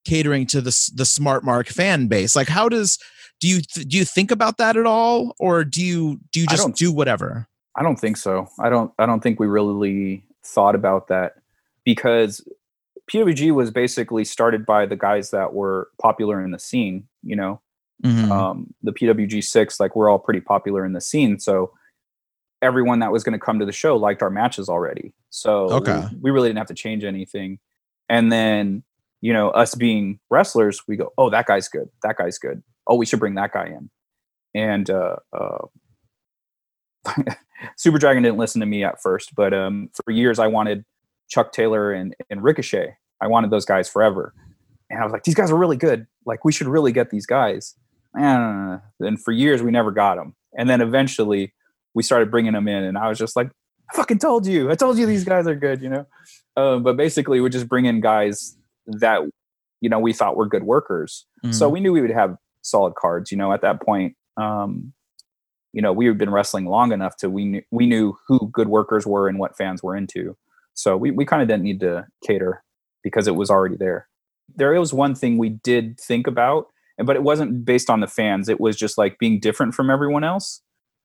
catering to the the smart mark fan base? Like, how does do you do you think about that at all, or do you do you just do whatever? I don't think so. I don't. I don't think we really thought about that because PWG was basically started by the guys that were popular in the scene. You know, mm-hmm. um, the PWG six, like we're all pretty popular in the scene, so everyone that was going to come to the show liked our matches already. So okay. we, we really didn't have to change anything. And then you know, us being wrestlers, we go, oh, that guy's good. That guy's good. Oh, we should bring that guy in. And uh, uh, Super Dragon didn't listen to me at first, but um, for years I wanted Chuck Taylor and, and Ricochet. I wanted those guys forever. And I was like, these guys are really good. Like, we should really get these guys. And, and for years, we never got them. And then eventually, we started bringing them in. And I was just like, I fucking told you. I told you these guys are good, you know? Uh, but basically, we just bring in guys that, you know, we thought were good workers. Mm-hmm. So we knew we would have solid cards, you know, at that point. Um, you know we had been wrestling long enough to we knew we knew who good workers were and what fans were into so we, we kind of didn't need to cater because it was already there there was one thing we did think about but it wasn't based on the fans it was just like being different from everyone else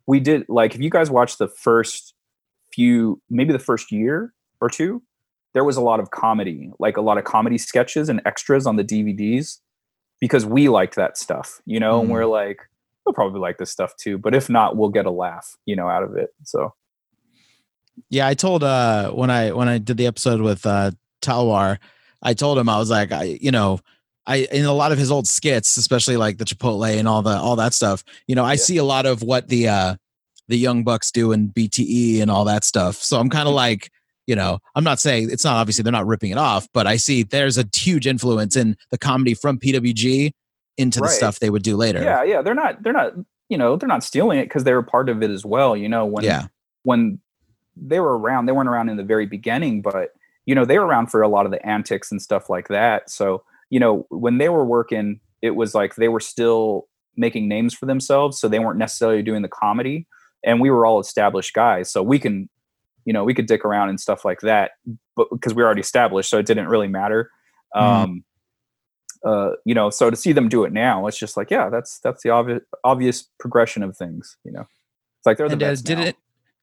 we did like if you guys watched the first few maybe the first year or two there was a lot of comedy like a lot of comedy sketches and extras on the dvds because we liked that stuff you know mm. and we're mm. like they'll probably like this stuff too. But if not, we'll get a laugh, you know, out of it. So yeah, I told uh when I when I did the episode with uh Talwar, I told him I was like, I you know, I in a lot of his old skits, especially like the Chipotle and all the all that stuff, you know, I yeah. see a lot of what the uh the young bucks do in BTE and all that stuff. So I'm kind of mm-hmm. like, you know, I'm not saying it's not obviously they're not ripping it off, but I see there's a huge influence in the comedy from PWG into right. the stuff they would do later. Yeah, yeah, they're not they're not you know they're not stealing it because they were part of it as well. You know when yeah. when they were around, they weren't around in the very beginning, but you know they were around for a lot of the antics and stuff like that. So you know when they were working, it was like they were still making names for themselves, so they weren't necessarily doing the comedy. And we were all established guys, so we can you know we could dick around and stuff like that, but because we were already established, so it didn't really matter. Mm. Um, uh, you know, so to see them do it now, it's just like, yeah, that's that's the obvious obvious progression of things. You know, it's like they're the and, uh, best. did now. it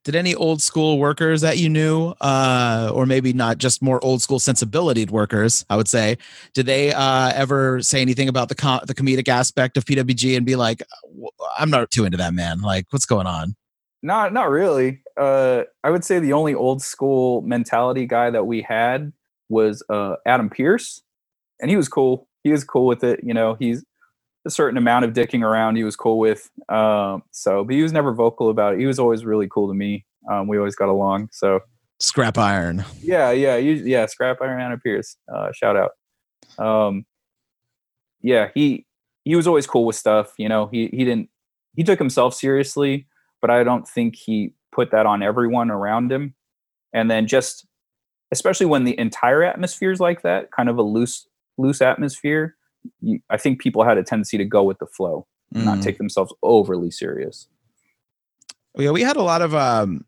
did any old school workers that you knew, uh, or maybe not just more old school sensibility workers, I would say, did they uh, ever say anything about the com- the comedic aspect of PWG and be like, I'm not too into that, man. Like, what's going on? Not not really. Uh, I would say the only old school mentality guy that we had was uh, Adam Pearce, and he was cool. He was cool with it. You know, he's a certain amount of dicking around he was cool with. Um, so, but he was never vocal about it. He was always really cool to me. Um, we always got along. So, scrap iron. Yeah, yeah, you, yeah. Scrap iron Adam Pearce. Uh, shout out. Um, yeah, he he was always cool with stuff. You know, he he didn't he took himself seriously, but I don't think he put that on everyone around him. And then just especially when the entire atmosphere is like that, kind of a loose loose atmosphere, you, I think people had a tendency to go with the flow, mm. not take themselves overly serious. Yeah, we had a lot of um,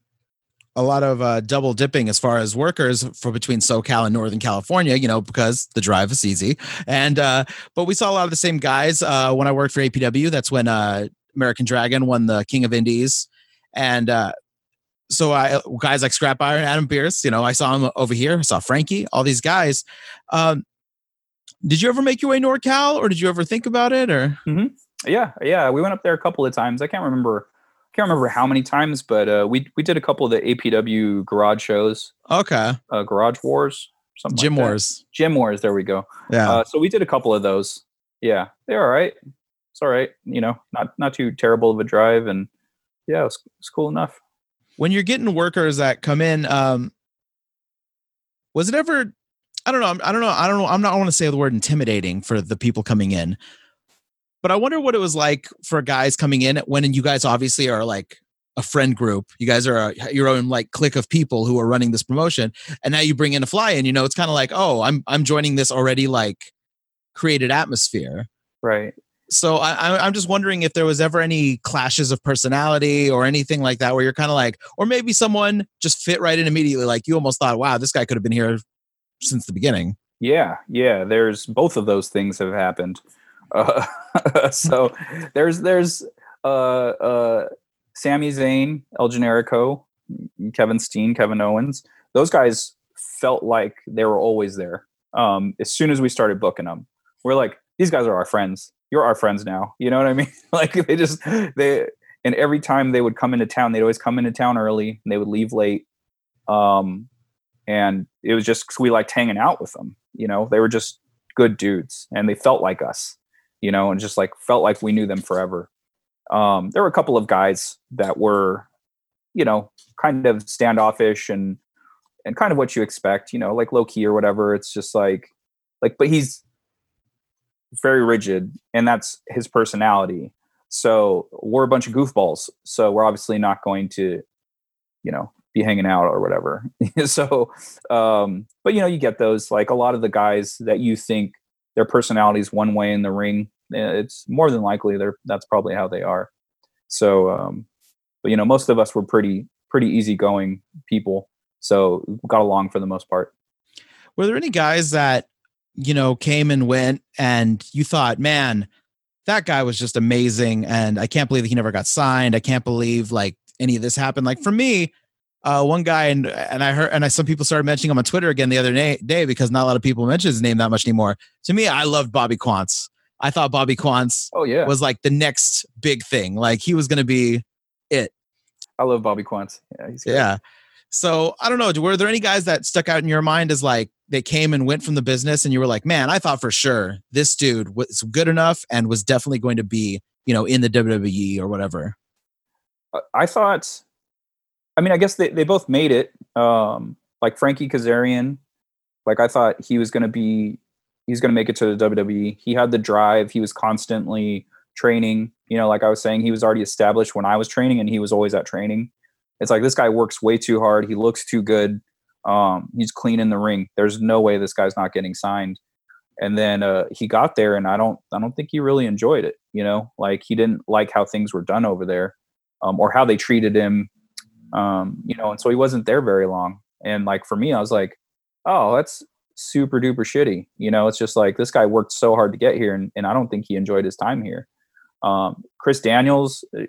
a lot of uh, double dipping as far as workers for between SoCal and Northern California, you know, because the drive is easy. And uh, but we saw a lot of the same guys uh, when I worked for APW. That's when uh, American Dragon won the King of Indies, and uh, so I guys like Scrap Iron, Adam Pearce. You know, I saw him over here. I saw Frankie. All these guys. Um, did you ever make your way to NorCal, or did you ever think about it? Or mm-hmm. yeah, yeah, we went up there a couple of times. I can't remember, can't remember how many times, but uh, we we did a couple of the APW garage shows. Okay, uh, Garage Wars, something. Gym like Wars. Gym Wars. There we go. Yeah. Uh, so we did a couple of those. Yeah, they're all right. It's all right. You know, not not too terrible of a drive, and yeah, it's it's cool enough. When you're getting workers that come in, um, was it ever I don't know. I don't know. I don't know. I'm not. I want to say the word intimidating for the people coming in, but I wonder what it was like for guys coming in when you guys obviously are like a friend group. You guys are a, your own like clique of people who are running this promotion, and now you bring in a fly in. You know, it's kind of like, oh, I'm I'm joining this already like created atmosphere. Right. So I, I'm just wondering if there was ever any clashes of personality or anything like that, where you're kind of like, or maybe someone just fit right in immediately. Like you almost thought, wow, this guy could have been here since the beginning. Yeah, yeah. There's both of those things have happened. Uh, so there's there's uh, uh, Zayn, El Generico, Kevin Steen, Kevin Owens. Those guys felt like they were always there. Um, as soon as we started booking them, we're like, these guys are our friends. You're our friends now. You know what I mean? like they just they and every time they would come into town, they'd always come into town early and they would leave late. Um, and it was just we liked hanging out with them you know? They were just good dudes and they felt like us you know and just like felt like we knew them forever. Um, there were a couple of guys that were you know kind of standoffish and and kind of what you expect you know like low key or whatever. It's just like like but he's very rigid and that's his personality. So we're a bunch of goofballs so we're obviously not going to you know be hanging out or whatever. so, um, but you know, you get those like a lot of the guys that you think their personalities one way in the ring. Eh, it's more than likely they're that's probably how they are. So, um, but you know, most of us were pretty pretty easygoing people, so got along for the most part. Were there any guys that you know came and went, and you thought, man, that guy was just amazing, and I can't believe he never got signed. I can't believe like any of this happened. Like for me, uh, one guy and and I heard and I, some people started mentioning him on Twitter again the other day, day because not a lot of people mention his name that much anymore. To me, I loved Bobby Quance. I thought Bobby Quance oh yeah was like the next big thing. Like he was going to be it. I love Bobby Quance. Yeah, yeah. So I don't know. Were there any guys that stuck out in your mind as like they came and went from the business, and you were like, man, I thought for sure this dude was good enough and was definitely going to be, you know, in the WWE or whatever. I thought I mean, I guess they, they both made it. Um, like Frankie Kazarian, like I thought he was going to be, he's going to make it to the WWE. He had the drive. He was constantly training. You know, like I was saying, he was already established when I was training, and he was always at training. It's like this guy works way too hard. He looks too good. Um, he's clean in the ring. There's no way this guy's not getting signed. And then uh, he got there, and I don't, I don't think he really enjoyed it. You know, like he didn't like how things were done over there, um, or how they treated him um, you know, and so he wasn't there very long. And like for me, I was like, oh, that's super duper shitty. You know, it's just like this guy worked so hard to get here, and, and I don't think he enjoyed his time here. Um, Chris Daniels, uh,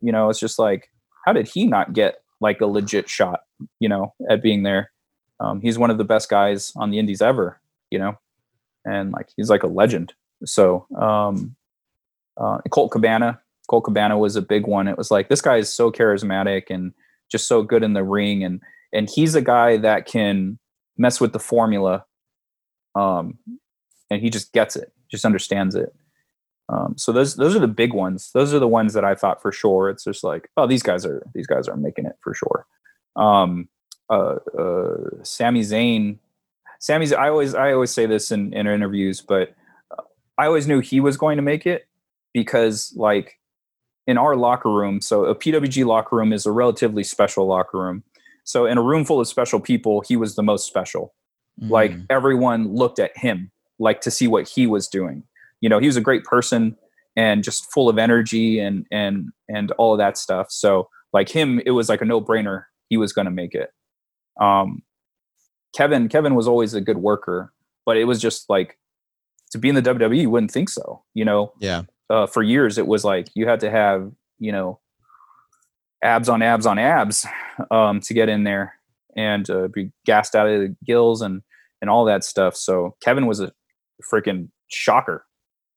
you know, it's just like, how did he not get like a legit shot, you know, at being there. Um, he's one of the best guys on the indies ever, you know, and like he's like a legend. So um, uh, Colt Cabana, Colt Cabana was a big one. It was like this guy is so charismatic and just so good in the ring, and and he's a guy that can mess with the formula, um, and he just gets it, just understands it. Um, so those those are the big ones. Those are the ones that I thought for sure. It's just like, oh, these guys are these guys are making it for sure. Um, uh, uh, Sami Zayn, Sami's. I always I always say this in, in interviews, but I always knew he was going to make it because like in our locker room, so a PWG locker room is a relatively special locker room. So in a room full of special people, he was the most special. Mm. Like everyone looked at him like to see what he was doing. You know, he was a great person and just full of energy and and and all of that stuff. So like him, it was like a no-brainer. He was going to make it. Um, Kevin Kevin was always a good worker, but it was just like to be in the WWE, you wouldn't think so. You know, yeah. Uh, for years, it was like you had to have you know abs on abs on abs um, to get in there and uh, be gassed out of the gills and and all that stuff. So Kevin was a freaking shocker,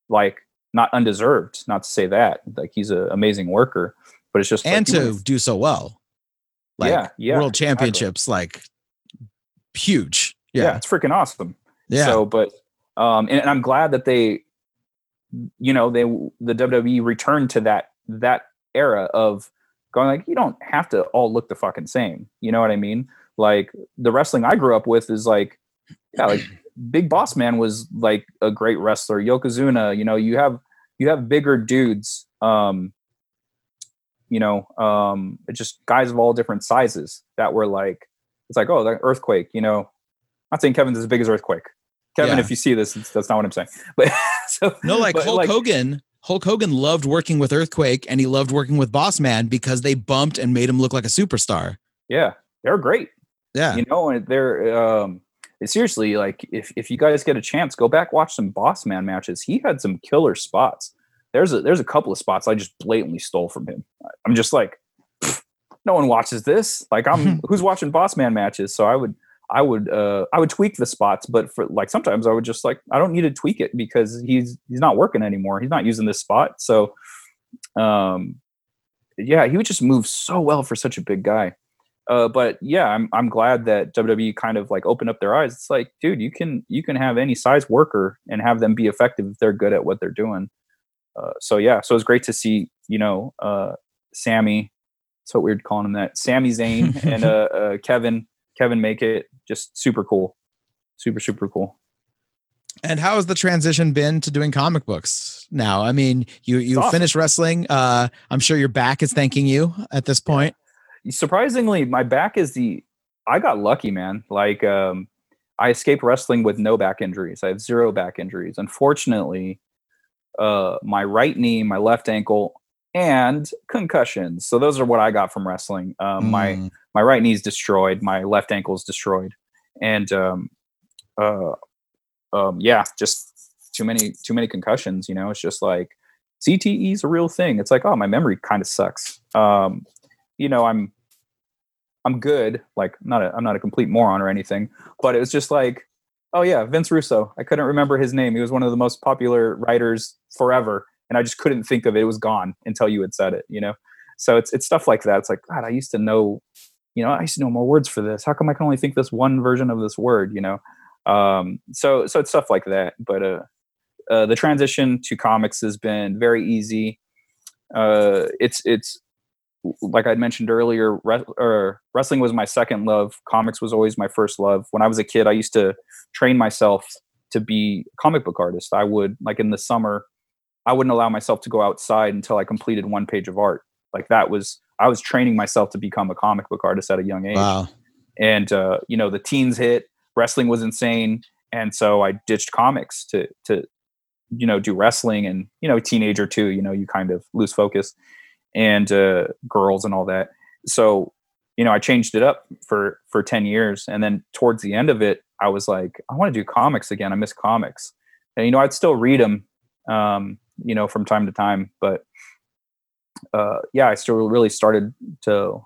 like not undeserved. Not to say that, like he's an amazing worker, but it's just and like, to was, do so well. Like yeah, yeah, world championships, exactly. like huge. Yeah. yeah, it's freaking awesome. Yeah. So, but um, and, and I'm glad that they, you know, they the WWE returned to that that era of going like you don't have to all look the fucking same. You know what I mean? Like the wrestling I grew up with is like, yeah, like Big Boss Man was like a great wrestler. Yokozuna, you know, you have you have bigger dudes, um, you know, um, just guys of all different sizes that were like, it's like, oh, that earthquake, you know. I'm not saying Kevin's as big as earthquake. Kevin, yeah. if you see this, that's not what I'm saying. But so no, like Hulk like, Hogan. Hulk Hogan loved working with Earthquake and he loved working with Boss Man because they bumped and made him look like a superstar. Yeah, they're great. Yeah, you know, and they're um, seriously like if if you guys get a chance, go back watch some Boss Man matches. He had some killer spots. There's a there's a couple of spots I just blatantly stole from him. I'm just like, no one watches this. Like I'm who's watching Boss Man matches? So I would I would uh, I would tweak the spots, but for like sometimes I would just like I don't need to tweak it because he's he's not working anymore. He's not using this spot. So um yeah, he would just move so well for such a big guy. Uh, but yeah, I'm I'm glad that WWE kind of like opened up their eyes. It's like, dude, you can you can have any size worker and have them be effective if they're good at what they're doing. Uh, so yeah, so it's great to see you know uh, Sami. So weird calling him that. Sami Zayn and uh, uh, Kevin Kevin make it just super cool, super super cool. And how has the transition been to doing comic books now? I mean, you you awesome. finished wrestling. Uh, I'm sure your back is thanking you at this point. Yeah. Surprisingly, my back is the. I got lucky, man. Like, um, I escaped wrestling with no back injuries. I have zero back injuries. Unfortunately, uh, my right knee, my left ankle, and concussions. So those are what I got from wrestling. Um, mm. My my right knee's destroyed, my left ankle's destroyed, and um, uh, um, yeah, just too many too many concussions. You know, it's just like CTE is a real thing. It's like, oh, my memory kind of sucks. Um, you know, I'm I'm good. Like, not a, I'm not a complete moron or anything, but it was just like, oh yeah, Vince Russo. I couldn't remember his name. He was one of the most popular writers forever, and I just couldn't think of it. It was gone until you had said it. You know, so it's it's stuff like that. It's like God, I used to know you know, I used to know more words for this. How come I can only think this one version of this word? You know, um, so so it's stuff like that. But uh, uh, the transition to comics has been very easy. Uh, it's it's like I mentioned earlier. Re- or wrestling was my second love. Comics was always my first love. When I was a kid, I used to train myself to be a comic book artist. I would like in the summer, I wouldn't allow myself to go outside until I completed one page of art. Like that was I was training myself to become a comic book artist at a young age. Wow. And uh, you know, the teens hit, wrestling was insane, and so I ditched comics to to you know do wrestling and you know teenager too. You know, you kind of lose focus and uh, girls and all that. So you know, I changed it up for for ten years, and then towards the end of it, I was like, I want to do comics again. I miss comics, and you know, I'd still read them, um, you know, from time to time, but uh, yeah, I still really started to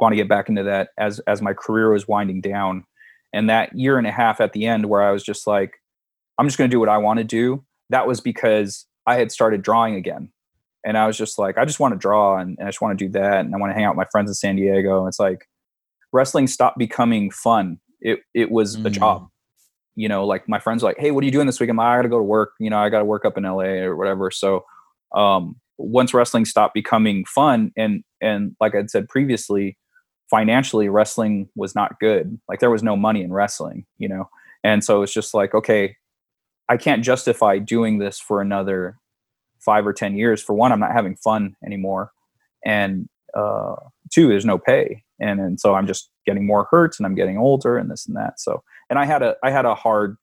want to get back into that as as my career was winding down. And that year and a half at the end where I was just like, I'm just going to do what I want to do. That was because I had started drawing again. And I was just like, I just want to draw and, and I just want to do that. And I want to hang out with my friends in San Diego. It's like wrestling stopped becoming fun. It, it was mm. a job. You know, like my friends were like, Hey, what are you doing this week? I'm like, I got to go to work. You know, I got to work up in LA or whatever. So, um, once wrestling stopped becoming fun and, and like I'd said previously, financially wrestling was not good. Like there was no money in wrestling, you know? And so it's just like, okay, I can't justify doing this for another five or 10 years. For one, I'm not having fun anymore. And uh, two, there's no pay. And, and so I'm just getting more hurt and I'm getting older and this and that. So, and I had a, I had a hard,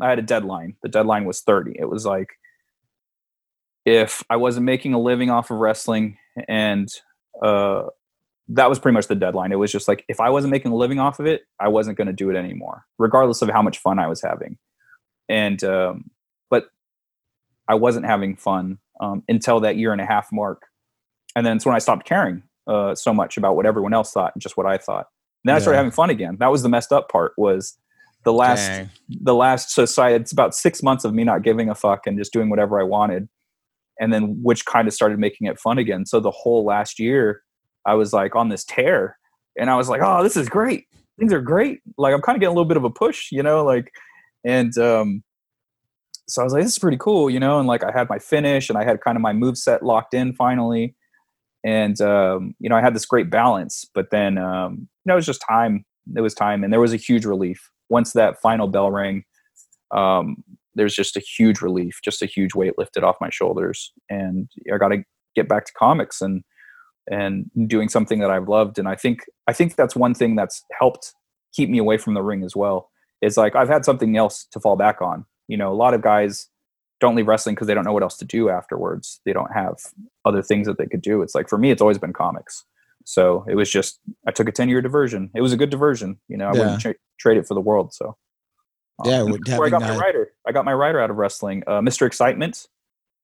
I had a deadline. The deadline was 30. It was like, if I wasn't making a living off of wrestling and uh, that was pretty much the deadline. It was just like if I wasn't making a living off of it, I wasn't going to do it anymore, regardless of how much fun I was having. And um, but I wasn't having fun um, until that year and a half mark, and then it's when I stopped caring uh, so much about what everyone else thought and just what I thought. And then yeah. I started having fun again. That was the messed up part. Was the last Dang. the last so, so it's about six months of me not giving a fuck and just doing whatever I wanted, and then which kind of started making it fun again. So the whole last year I was like on this tear and I was like, oh, this is great. Things are great. Like I'm kind of getting a little bit of a push, you know, like, and um, so I was like, this is pretty cool, you know, and like I had my finish and I had kind of my move set locked in finally. And, um, you know, I had this great balance, but then, um, you know, it was just time. It was time. And there was a huge relief. Once that final bell rang, um, there's just a huge relief, just a huge weight lifted off my shoulders. And I got to get back to comics and, and doing something that I've loved. And I think I think that's one thing that's helped keep me away from the ring as well. Is like I've had something else to fall back on. You know, a lot of guys don't leave wrestling because they don't know what else to do afterwards. They don't have other things that they could do. It's like for me, it's always been comics. So it was just I took a ten year diversion. It was a good diversion. You know, I yeah. wouldn't tra- trade it for the world. So um, yeah, where I got my writer. I got my writer out of wrestling. Uh, Mr. Excitement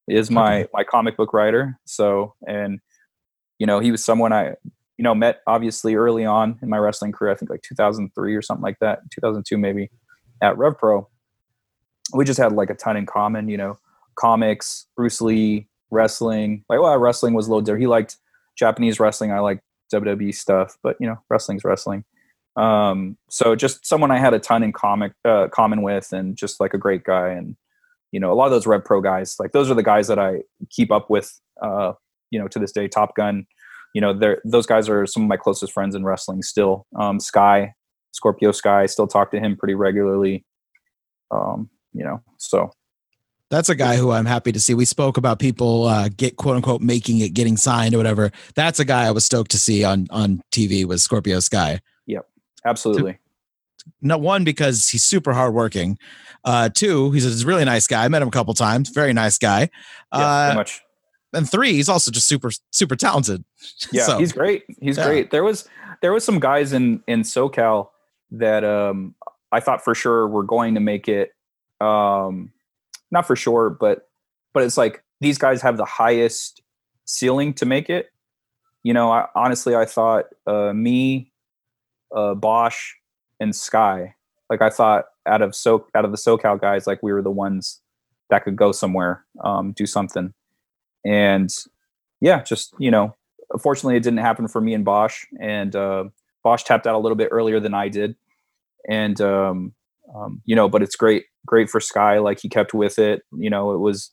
is my okay. my comic book writer. So and you know, he was someone I, you know, met obviously early on in my wrestling career. I think like 2003 or something like that, 2002 maybe, at Rev Pro. We just had like a ton in common, you know, comics, Bruce Lee, wrestling. Like, well, wrestling was a little different. He liked Japanese wrestling. I like WWE stuff, but you know, wrestling's wrestling. Um, so just someone I had a ton in comic uh, common with, and just like a great guy. And you know, a lot of those Rev Pro guys, like those are the guys that I keep up with. Uh, you know to this day top gun you know they're those guys are some of my closest friends in wrestling still um, sky scorpio sky still talk to him pretty regularly um, you know so that's a guy who I'm happy to see. We spoke about people uh, get quote unquote making it, getting signed or whatever. That's a guy I was stoked to see on on TV was Scorpio Sky. Yep, absolutely. Not one because he's super hardworking. Uh, two, he's a really nice guy. I met him a couple times. Very nice guy. Yeah, uh, much and three, he's also just super super talented. Yeah, so, he's great. He's yeah. great. There was there was some guys in in SoCal that um I thought for sure were going to make it. Um, not for sure, but but it's like these guys have the highest ceiling to make it. You know, I, honestly, I thought uh, me, uh, Bosch, and Sky. Like I thought out of so out of the SoCal guys, like we were the ones that could go somewhere, um, do something and yeah, just you know, fortunately, it didn't happen for me and Bosch, and uh, Bosch tapped out a little bit earlier than I did, and um, um, you know, but it's great, great for Sky. Like he kept with it. You know, it was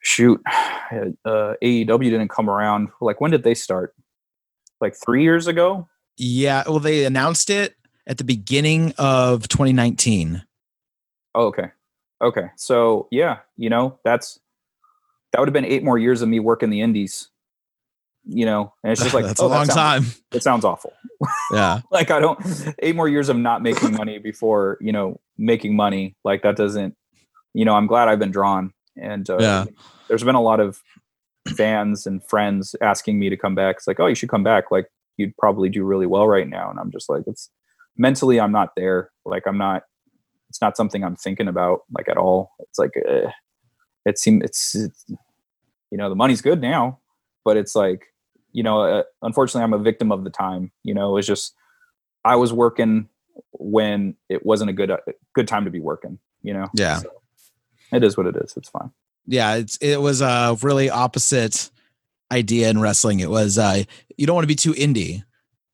shoot, uh, AEW didn't come around. Like when did they start? Like three years ago. Yeah, well, they announced it at the beginning of 2019. Oh, okay. Okay. So yeah, you know, that's that would have been eight more years of me working the indies you know and it's just like that's oh, a long that sounds, time it sounds awful yeah like i don't eight more years of not making money before you know making money. Like that doesn't you know i'm glad i've been drawn. And uh, yeah. there's been a lot of fans and friends asking me to come back. It's like oh you should come back. Like you'd probably do really well right now. And i'm just like it's mentally i'm not there. Like i'm not it's not something i'm thinking about like at all. It's like uh, it seems it's, it's, you know the money's good now but it's like you know, uh, unfortunately, I'm a victim of the time. You know, it's just I was working when it wasn't a good uh, good time to be working. You know. Yeah. So it is what it is. It's fine. Yeah, it's it was a really opposite idea in wrestling. It was uh you don't want to be too indie.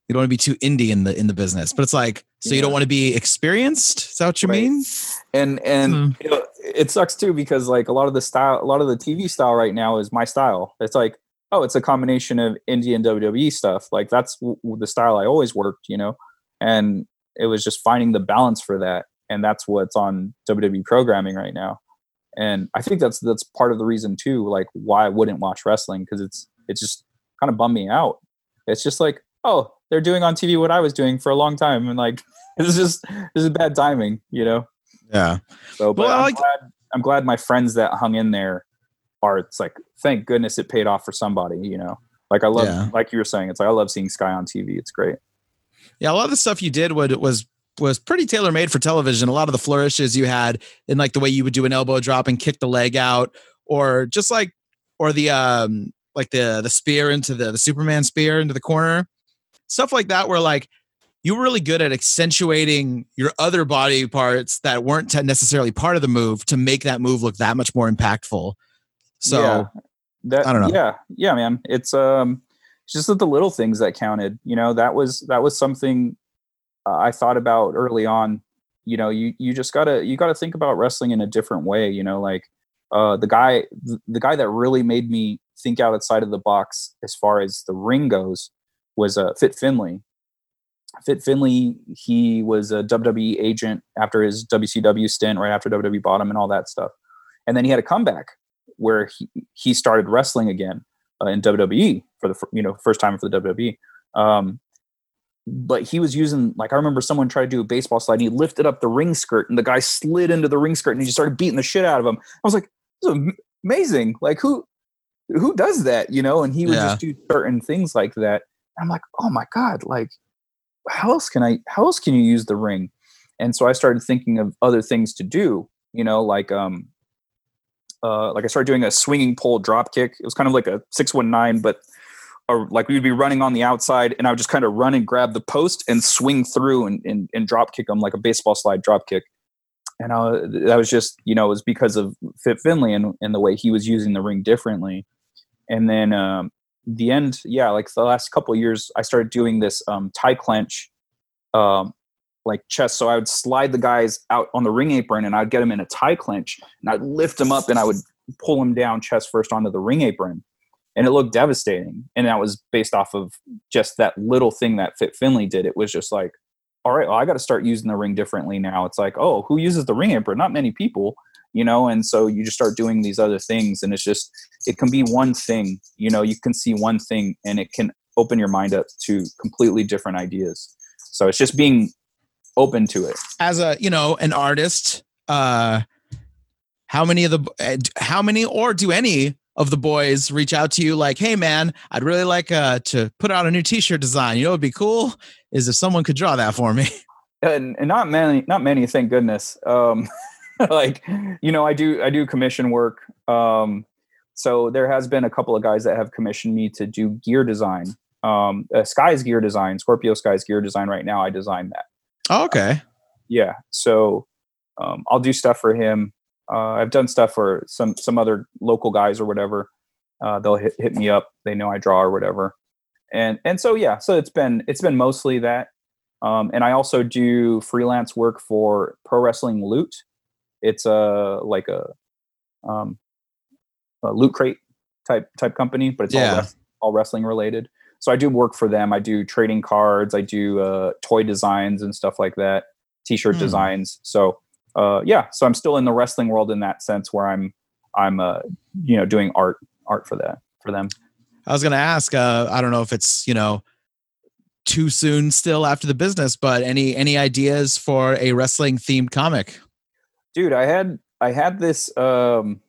You don't want to be too indie in the in the business. But it's like so you don't want to be experienced? Is that what you Right. mean? and and you know, it sucks too because like a lot of the style a lot of the tv style right now is my style it's like oh it's a combination of indie and wwe stuff like that's w- the style i always worked you know and it was just finding the balance for that and that's what's on wwe programming right now and i think that's that's part of the reason too like why i wouldn't watch wrestling because it's it's just kind of bummed me out it's just like oh they're doing on tv what i was doing for a long time and like this is just this is bad timing you know Yeah. so, but Well, I'm, like- glad, I'm glad my friends that hung in there are. It's like, thank goodness it paid off for somebody. You know, like I love, Yeah. like you were saying, it's like I love seeing Sky on TV. It's great. Yeah, a lot of the stuff you did would was was pretty tailor made for television. A lot of the flourishes you had in like the way you would do an elbow drop and kick the leg out, or just like or the um like the the spear into the the Superman spear into the corner, stuff like that. Where like you were really good at accentuating your other body parts that weren't necessarily part of the move to make that move look that much more impactful. So Yeah. that I don't know. Yeah, yeah, man. It's um, just that the little things that counted. You know, that was that was something uh, I thought about early on. You know, you you just gotta you gotta think about wrestling in a different way. You know, like uh, the guy the, guy that really made me think outside of the box as far as the ring goes was uh, Fit Finley. Fit Finley, he was a WWE agent after his WCW stint, right after WWE him and all that stuff. And then he had a comeback where he, he started wrestling again uh, in WWE for the you know first time for the WWE. Um, but he was using like I remember someone tried to do a baseball slide and he lifted up the ring skirt and the guy slid into the ring skirt and he just started beating the shit out of him. I was like, this is amazing. Like who who does that? You know? And he would Yeah. just do certain things like that. I'm like, oh my god, like how else can I how else can you use the ring? And so I started thinking of other things to do, you know, like um uh like I started doing a swinging pole drop kick. It was kind of like a 619 but or like we would be running on the outside and I would just kind of run and grab the post and swing through and and, and drop kick them like a baseball slide drop kick. And uh, that was just, you know, it was because of Fit Finley and, and the way he was using the ring differently. And then um, the end, yeah, like the last couple years, I started doing this um, tie clench, um, like chest. So I would slide the guys out on the ring apron, and I'd get them in a Thai clinch and I'd lift them up, and I would pull them down chest first onto the ring apron, and it looked devastating. And that was based off of just that little thing that Fit Finley did. It was just like, all right, well, I got to start using the ring differently now. It's like, oh, who uses the ring apron? Not many people you know and so you just start doing these other things and it's just it can be one thing you know you can see one thing and it can open your mind up to completely different ideas so it's just being open to it. As a you know an artist uh how many of the how many or do any of the boys reach out to you like hey man i'd really like uh to put out a new t-shirt design. You know it'd be cool is if someone could draw that for me. And, and not many not many thank goodness. Um like you know i do i do commission work. Um so there has been a couple of guys that have commissioned me to do gear design. Um uh, sky's gear design scorpio sky's gear design right now i design that oh, okay. Yeah so um, i'll do stuff for him. Uh, i've done stuff for some some other local guys or whatever. Uh, they'll hit, hit me up. They know i draw or whatever. And and so yeah so it's been it's been mostly that. Um, and i also do freelance work for pro wrestling loot. It's a like a um a loot crate type type company but it's Yeah. all, res- all wrestling related so i do work for them. I do trading cards. I do uh, toy designs and stuff like that t-shirt Hmm. designs. So uh, yeah. So i'm still in the wrestling world in that sense where i'm i'm uh, you know doing art art for that for them. I was gonna ask uh i don't know if it's you know too soon still after the business but any any ideas for a wrestling themed comic? Dude i had i had this um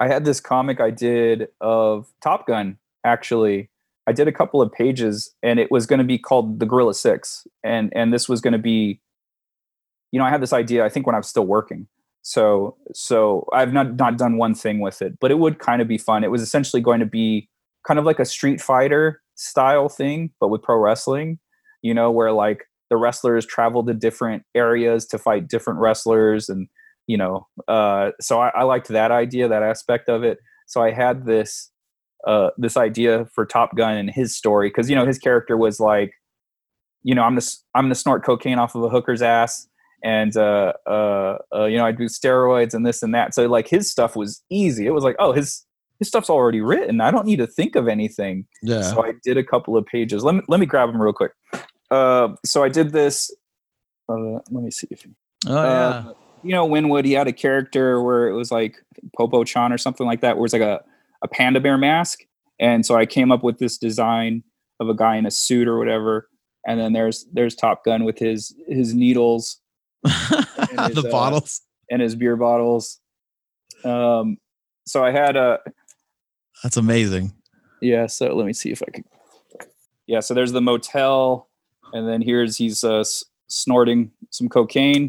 i had this comic i did of top gun actually i did a couple of pages and it was going to be called the gorilla six and and this was going to be you know i had this idea i think when i was still working so so i've not not done one thing with it but it would kind of be fun it was essentially going to be kind of like a Street Fighter style thing, but with pro wrestling. You know, where like the wrestlers travel to different areas to fight different wrestlers, and you know, uh, so I, I liked that idea, that aspect of it. So I had this uh, this idea for Top Gun and his story because you know his character was like, you know, I'm the I'm gonna snort cocaine off of a hooker's ass, and uh, uh, uh, you know I do steroids and this and that. So like his stuff was easy. It was like, oh, his his stuff's already written. I don't need to think of anything. Yeah. So I did a couple of pages. Let me let me grab them real quick. Uh, so I did this. Uh, let me see if Oh uh, yeah. you know Winwood. He had a character where it was like Popo Chan or something like that, where it's like a a panda bear mask. And so I came up with this design of a guy in a suit or whatever. And then there's there's Top Gun with his his needles the uh, bottles. and his beer bottles. Um, so I had a That's amazing. yeah. So let me see if I can. Yeah. So there's the motel, and then here's he's uh, s- snorting some cocaine,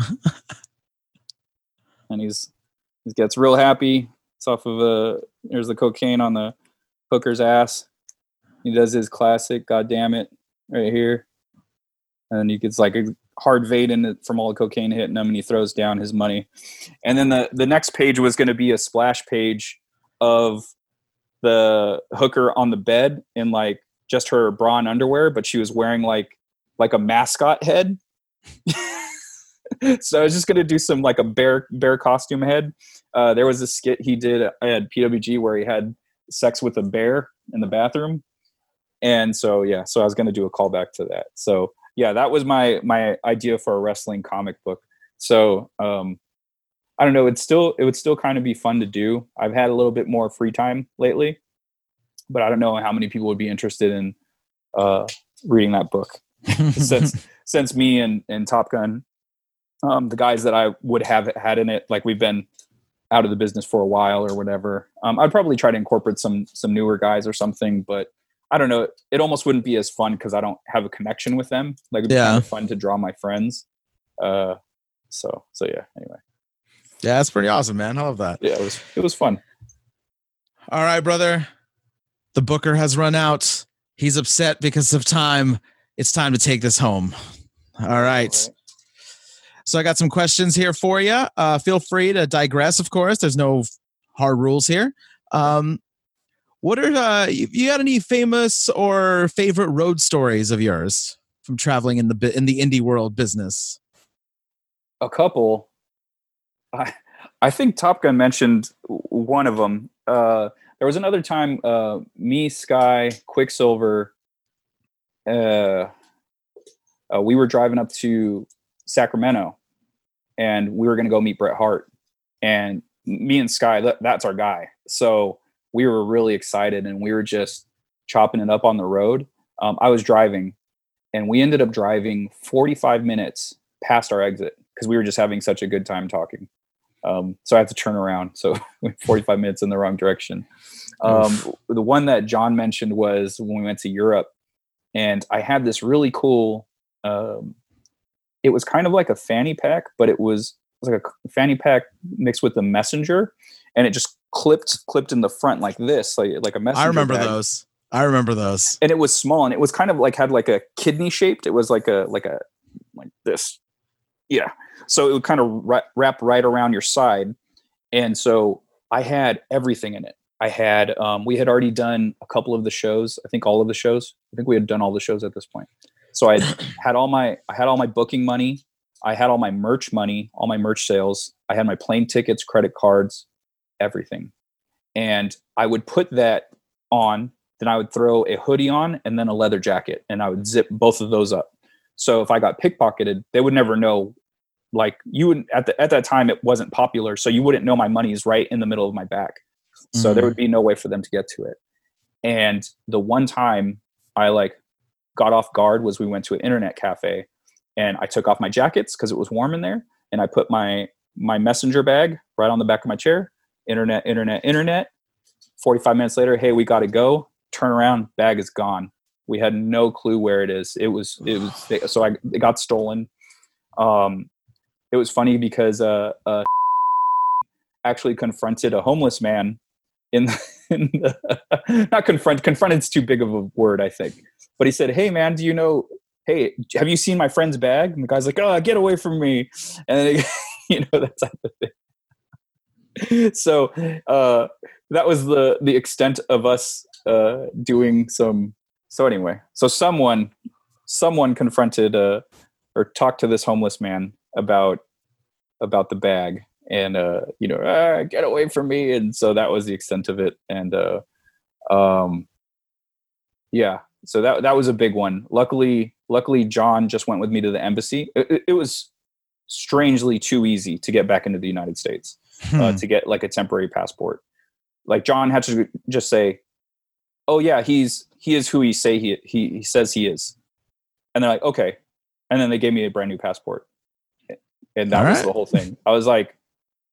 and he's he gets real happy. It's off of a there's the cocaine on the hooker's ass. He does his classic, God damn it, right here, and he gets like a hard Vaden from all the cocaine hitting him, and he throws down his money. And then the the next page was going to be a splash page of the hooker on the bed in like just her bra and underwear, but she was wearing like like a mascot head. so I was just gonna do some like a bear bear costume head. Uh, there was a skit he did at PWG where he had sex with a bear in the bathroom, and so yeah, so I was gonna do a callback to that. So yeah, that was my my idea for a wrestling comic book. So um, I don't know. It's still it would still kind of be fun to do. I've had a little bit more free time lately, but I don't know how many people would be interested in uh, reading that book since since me and, and Top Gun, um, the guys that I would have had in it, like we've been out of the business for a while or whatever. Um, I'd probably try to incorporate some some newer guys or something, but I don't know. It almost wouldn't be as fun because I don't have a connection with them. Like it'd be Yeah. kind of fun to draw my friends. Uh, so so yeah. Anyway, yeah, that's pretty awesome, man. I love that. yeah, it was it was fun. All right, brother. The booker has run out. He's upset because of time. It's time to take this home. All right. All right. So I got some questions here for you. Uh, feel free to digress, of course. There's no hard rules here. Um, what are uh, you, got any famous or favorite road stories of yours from traveling in the in the indie world business? a couple. I I think Top Gun mentioned one of them. Uh, there was another time uh, me, Sky, Quicksilver. Uh, uh, we were driving up to Sacramento, and we were going to go meet Bret Hart. And me and Sky, that, that's our guy. So we were really excited, and we were just chopping it up on the road. Um, I was driving, and we ended up driving 45 minutes past our exit because we were just having such a good time talking. Um, so I had to turn around. So 45 minutes in the wrong direction. Um, the one that John mentioned was when we went to Europe, and I had this really cool. Um, it was kind of like a fanny pack, but it was, it was like a fanny pack mixed with a messenger, and it just clipped clipped in the front like this, like like a messenger. I remember bag. those. I remember those. and it was small and it was kind of like had like a kidney shaped. It was like a like a like this. Yeah. So it would kind of wrap right around your side. And so i had everything in it. I had um, we had already done a couple of the shows i think all of the shows. I think we had done all the shows at this point so i had all my i had all my booking money i had all my merch money all my merch sales i had my plane tickets credit cards everything and i would put that on then I would throw a hoodie on and then a leather jacket, and I would zip both of those up. So if I got pickpocketed, they would never know. Like you would at the at that time, it wasn't popular, so you wouldn't know my money is right in the middle of my back. So there Mhm. would be no way for them to get to it. And the one time I like got off guard was we went to an internet cafe, and I took off my jackets because it was warm in there, and I put my my messenger bag right on the back of my chair. Internet, internet, internet. 45 minutes later, hey, we got to go. Turn around, bag is gone. We had no clue where it is. It was, it was, so I, it got stolen. Um, it was funny because, uh, uh, actually confronted a homeless man in, the, in the, not confront confronted's too big of a word i think. But he said hey man do you know hey have you seen my friend's bag? And the guy's like oh get away from me. And you know that type of thing. So uh, that was the the extent of us uh, doing some so anyway so someone someone confronted uh, or talked to this homeless man about about the bag and uh, you know ah, get away from me and so that was the extent of it and uh, um, yeah so that that was a big one. Luckily luckily john just went with me to the embassy. It, it was strangely too easy to get back into the united states uh, hmm. uh, to get like a temporary passport. Like john had to just say oh yeah he's he is who he say he he, he says he is. And they're like okay. And then they gave me a brand new passport. And that All was right. the whole thing. I was like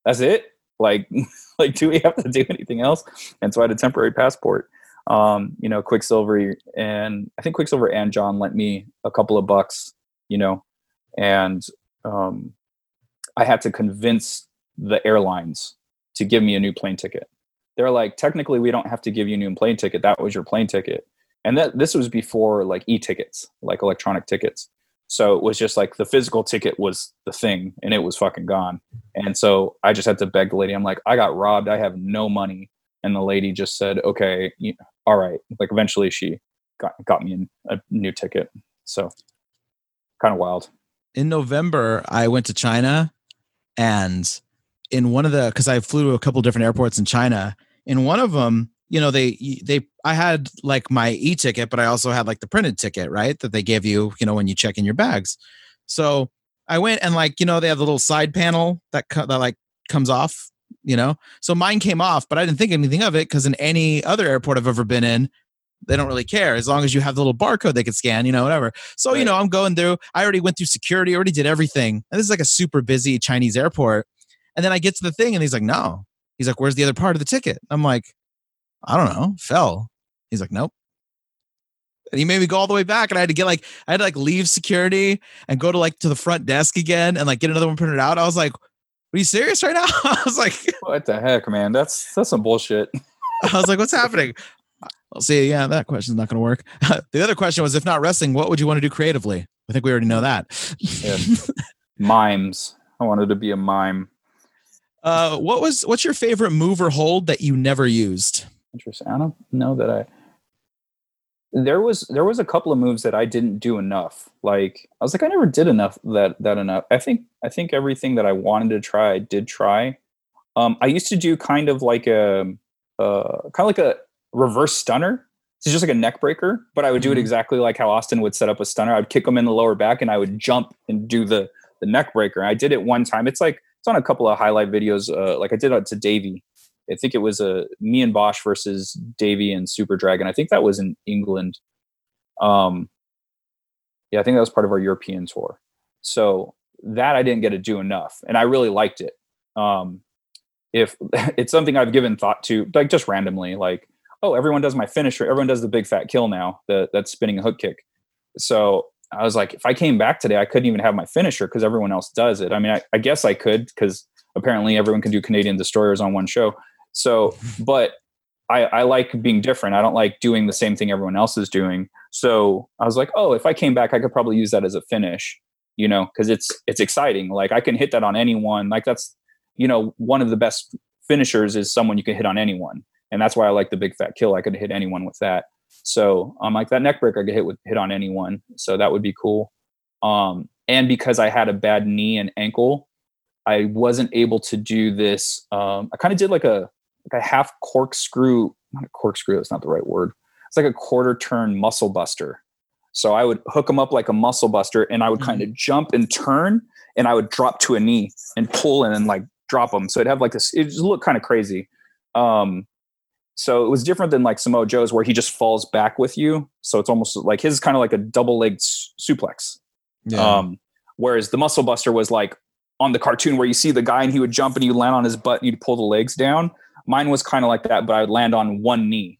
that's it? Like like do we have to do anything else? And so i had a temporary passport um you know quicksilver and i think quicksilver and john lent me a couple of bucks you know and um i had to convince the airlines to give me a new plane ticket. They're like technically we don't have to give you a new plane ticket. That was your plane ticket. And that this was before like e-tickets like electronic tickets so it was just like the physical ticket was the thing and it was fucking gone. And so I just had to beg the lady. I'm like, I got robbed. I have no money. And the lady just said, okay, all right. Like eventually she got, got me a new ticket. So kind of wild. In November, I went to China and in one of the, cause I flew to a couple different airports in China. In one of them, you know they they i had like my e-ticket but i also had like the printed ticket right that they give you you know when you check in your bags. So i went and like you know they have the little side panel that co- that like comes off you know? So mine came off but i didn't think anything of it because in any other airport i've ever been in they don't really care as long as you have the little barcode they could scan you know whatever. So right. you know i'm going through i already went through security already did everything and this is like a super busy chinese airport and then i get to the thing and he's like no. He's like where's the other part of the ticket? I'm like I don't know, fell. He's like, nope. And he made me go all the way back, and I had to get like I had to like leave security and go to like to the front desk again and like get another one printed out. I was like, "Are you serious right now?" I was like, "What the heck, man? That's that's some bullshit." I was like, "What's happening?" I'll see. Yeah, that question's not going to work. the other question was, if not wrestling, what would you want to do creatively? I think we already know that. yeah. Mimes. I wanted to be a mime. Uh, what was what's your favorite move or hold that you never used? Interesting. I don't know that I. There was there was a couple of moves that I didn't do enough. Like I was like I never did enough that that enough. I think I think everything that I wanted to try I did try. Um, I used to do kind of like a uh, kind of like a reverse stunner. It's just like a neck breaker, but I would do mm-hmm. it exactly like how Austin would set up a stunner. I'd kick him in the lower back and I would jump and do the the neck breaker. I did it one time. It's like it's on a couple of highlight videos. Uh, like I did it to Davey I think it was a me and Bosh versus Davey and Super Dragon. I think that was in England. Um, yeah, I think that was part of our European tour. So that I didn't get to do enough, and I really liked it. Um, if it's something I've given thought to, like just randomly, like oh, everyone does my finisher, everyone does the big fat kill now, the that spinning a hook kick. So I was like, if I came back today, I couldn't even have my finisher because everyone else does it. I mean, I, I guess I could because apparently everyone can do Canadian destroyers on one show. So, but I, I like being different. I don't like doing the same thing everyone else is doing. So I was like, oh, if I came back, I could probably use that as a finish, you know, because it's it's exciting. Like I can hit that on anyone. Like that's, you know, one of the best finishers is someone you can hit on anyone, and that's why I like the big fat kill. I could hit anyone with that. So I'm um, like that neck break I could hit with hit on anyone. So that would be cool. Um, and because I had a bad knee and ankle, I wasn't able to do this. Um, I kind of did like a like a half corkscrew, not a corkscrew, that's not the right word. It's like a quarter turn muscle buster. So I would hook them up like a muscle buster and I would mm-hmm. kind of jump and turn and I would drop to a knee and pull and then like drop them. So it'd have like this, it just looked kind of crazy. Um, so it was different than like Samoa Joe's where he just falls back with you. So it's almost like his is kind of like a double legged suplex. Yeah. Um, whereas the muscle buster was like on the cartoon where you see the guy and he would jump and you land on his butt and you'd pull the legs down. Mine was kind of like that, but I would land on one knee.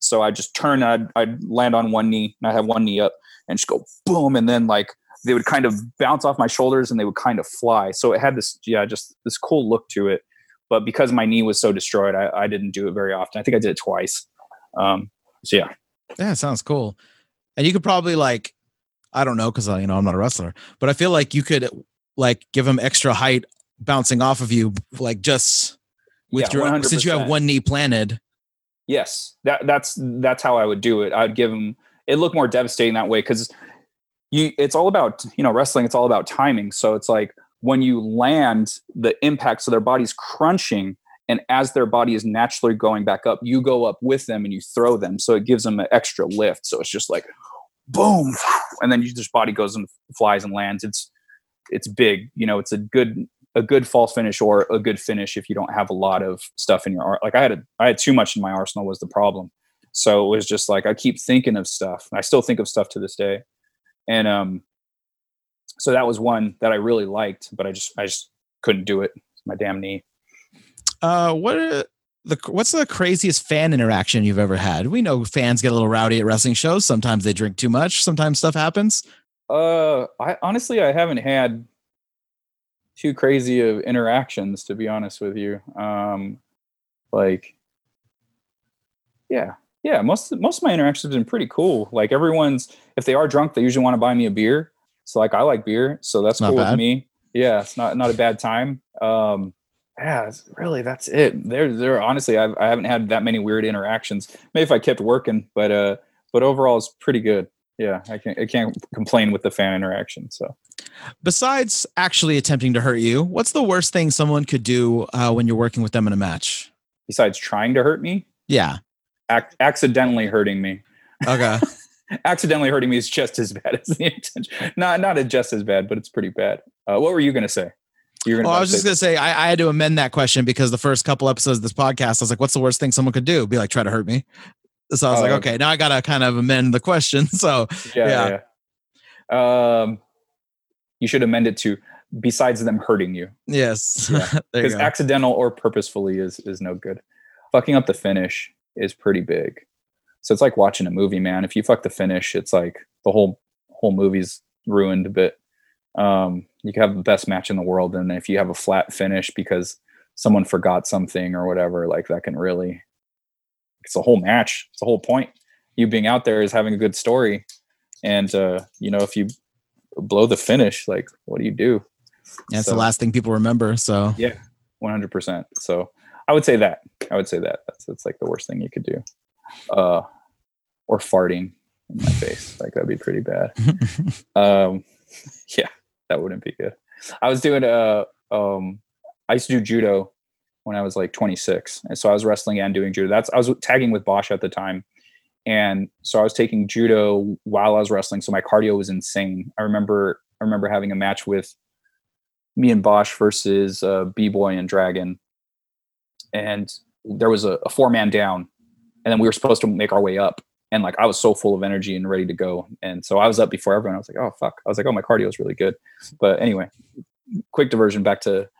So I just turn, I'd, I'd land on one knee, and I have one knee up, and just go boom, and then like they would kind of bounce off my shoulders, and they would kind of fly. So it had this, yeah, just this cool look to it. but because my knee was so destroyed, I, I didn't do it very often. I think I did it twice. Um, so yeah. Yeah, sounds cool. And you could probably like, I don't know, because you know I'm not a wrestler, but I feel like you could like give him extra height bouncing off of you, like just with Yeah, your since you have one knee planted. Yes, that that's that's how I would do it. I'd give them. It looked more devastating that way because you. It's all about you know wrestling. It's all about timing. So it's like when you land, the impact. So their body's crunching, and as their body is naturally going back up, you go up with them and you throw them. So it gives them an extra lift. So it's just like boom, and then you just body goes and flies and lands. It's it's big. You know, it's a good a good false finish or a good finish if you don't have a lot of stuff in your art. Like I had a, I had too much in my arsenal was the problem. So it was just like I keep thinking of stuff. I still think of stuff to this day. And um so that was one that I really liked, but I just I just couldn't do it. My damn knee. Uh, what are the what's the craziest fan interaction you've ever had? We know fans get a little rowdy at wrestling shows. Sometimes they drink too much. Sometimes stuff happens. Uh I honestly I haven't had too crazy of interactions to be honest with you. Um like yeah. Yeah, most most of my interactions have been pretty cool. Like everyone's if they are drunk, they usually want to buy me a beer. So like I like beer, so that's Not cool bad. with me. Yeah, it's not not a bad time. Um yeah, really that's it. There there honestly I've, I haven't had that many weird interactions. Maybe if I kept working, but uh but overall it's pretty good. Yeah, I can't I can't complain with the fan interaction. So Besides actually attempting to hurt you, what's the worst thing someone could do uh, when you're working with them in a match? besides trying to hurt me, Yeah. ac- accidentally hurting me. Okay. accidentally hurting me is just as bad as the intention. Not not just as bad, but it's pretty bad. Uh, what were you gonna say? You were well, I was just gonna say I, I had to amend that question because the first couple episodes of this podcast, I was like, "What's the worst thing someone could do?" Be like, try to hurt me. So I was Oh, like, okay. okay, now I gotta kind of amend the question. So yeah, yeah. Um, you should amend it to besides them hurting you, yes, Yeah, because go. accidental or purposefully is is no good. Fucking up the finish is pretty big. So it's like watching a movie, man. If you fuck the finish, it's like the whole whole movie's ruined a bit. Um, you can have the best match in the world, and if you have a flat finish because someone forgot something or whatever, like that can really it's a whole match. It's the whole point. You being out there is having a good story. And uh, you know, if you blow the finish, like what do you do? It's so- the last thing people remember. So Yeah, one hundred percent. So I would say that. I would say that. That's that's like the worst thing you could do. Uh or farting in my face. Like that'd be pretty bad. Um yeah, that wouldn't be good. I was doing uh um I used to do judo when I was like 26. And so I was wrestling and doing judo. That's I was tagging with Bosh at the time. And so I was taking judo while I was wrestling. So my cardio was insane. I remember I remember having a match with me and Bosh versus uh, B Boy and Dragon. And there was a, a four man down. And then we were supposed to make our way up. And like I was so full of energy and ready to go. And so I was up before everyone. I was like, oh fuck. I was like, oh my cardio is really good. But anyway, quick diversion back to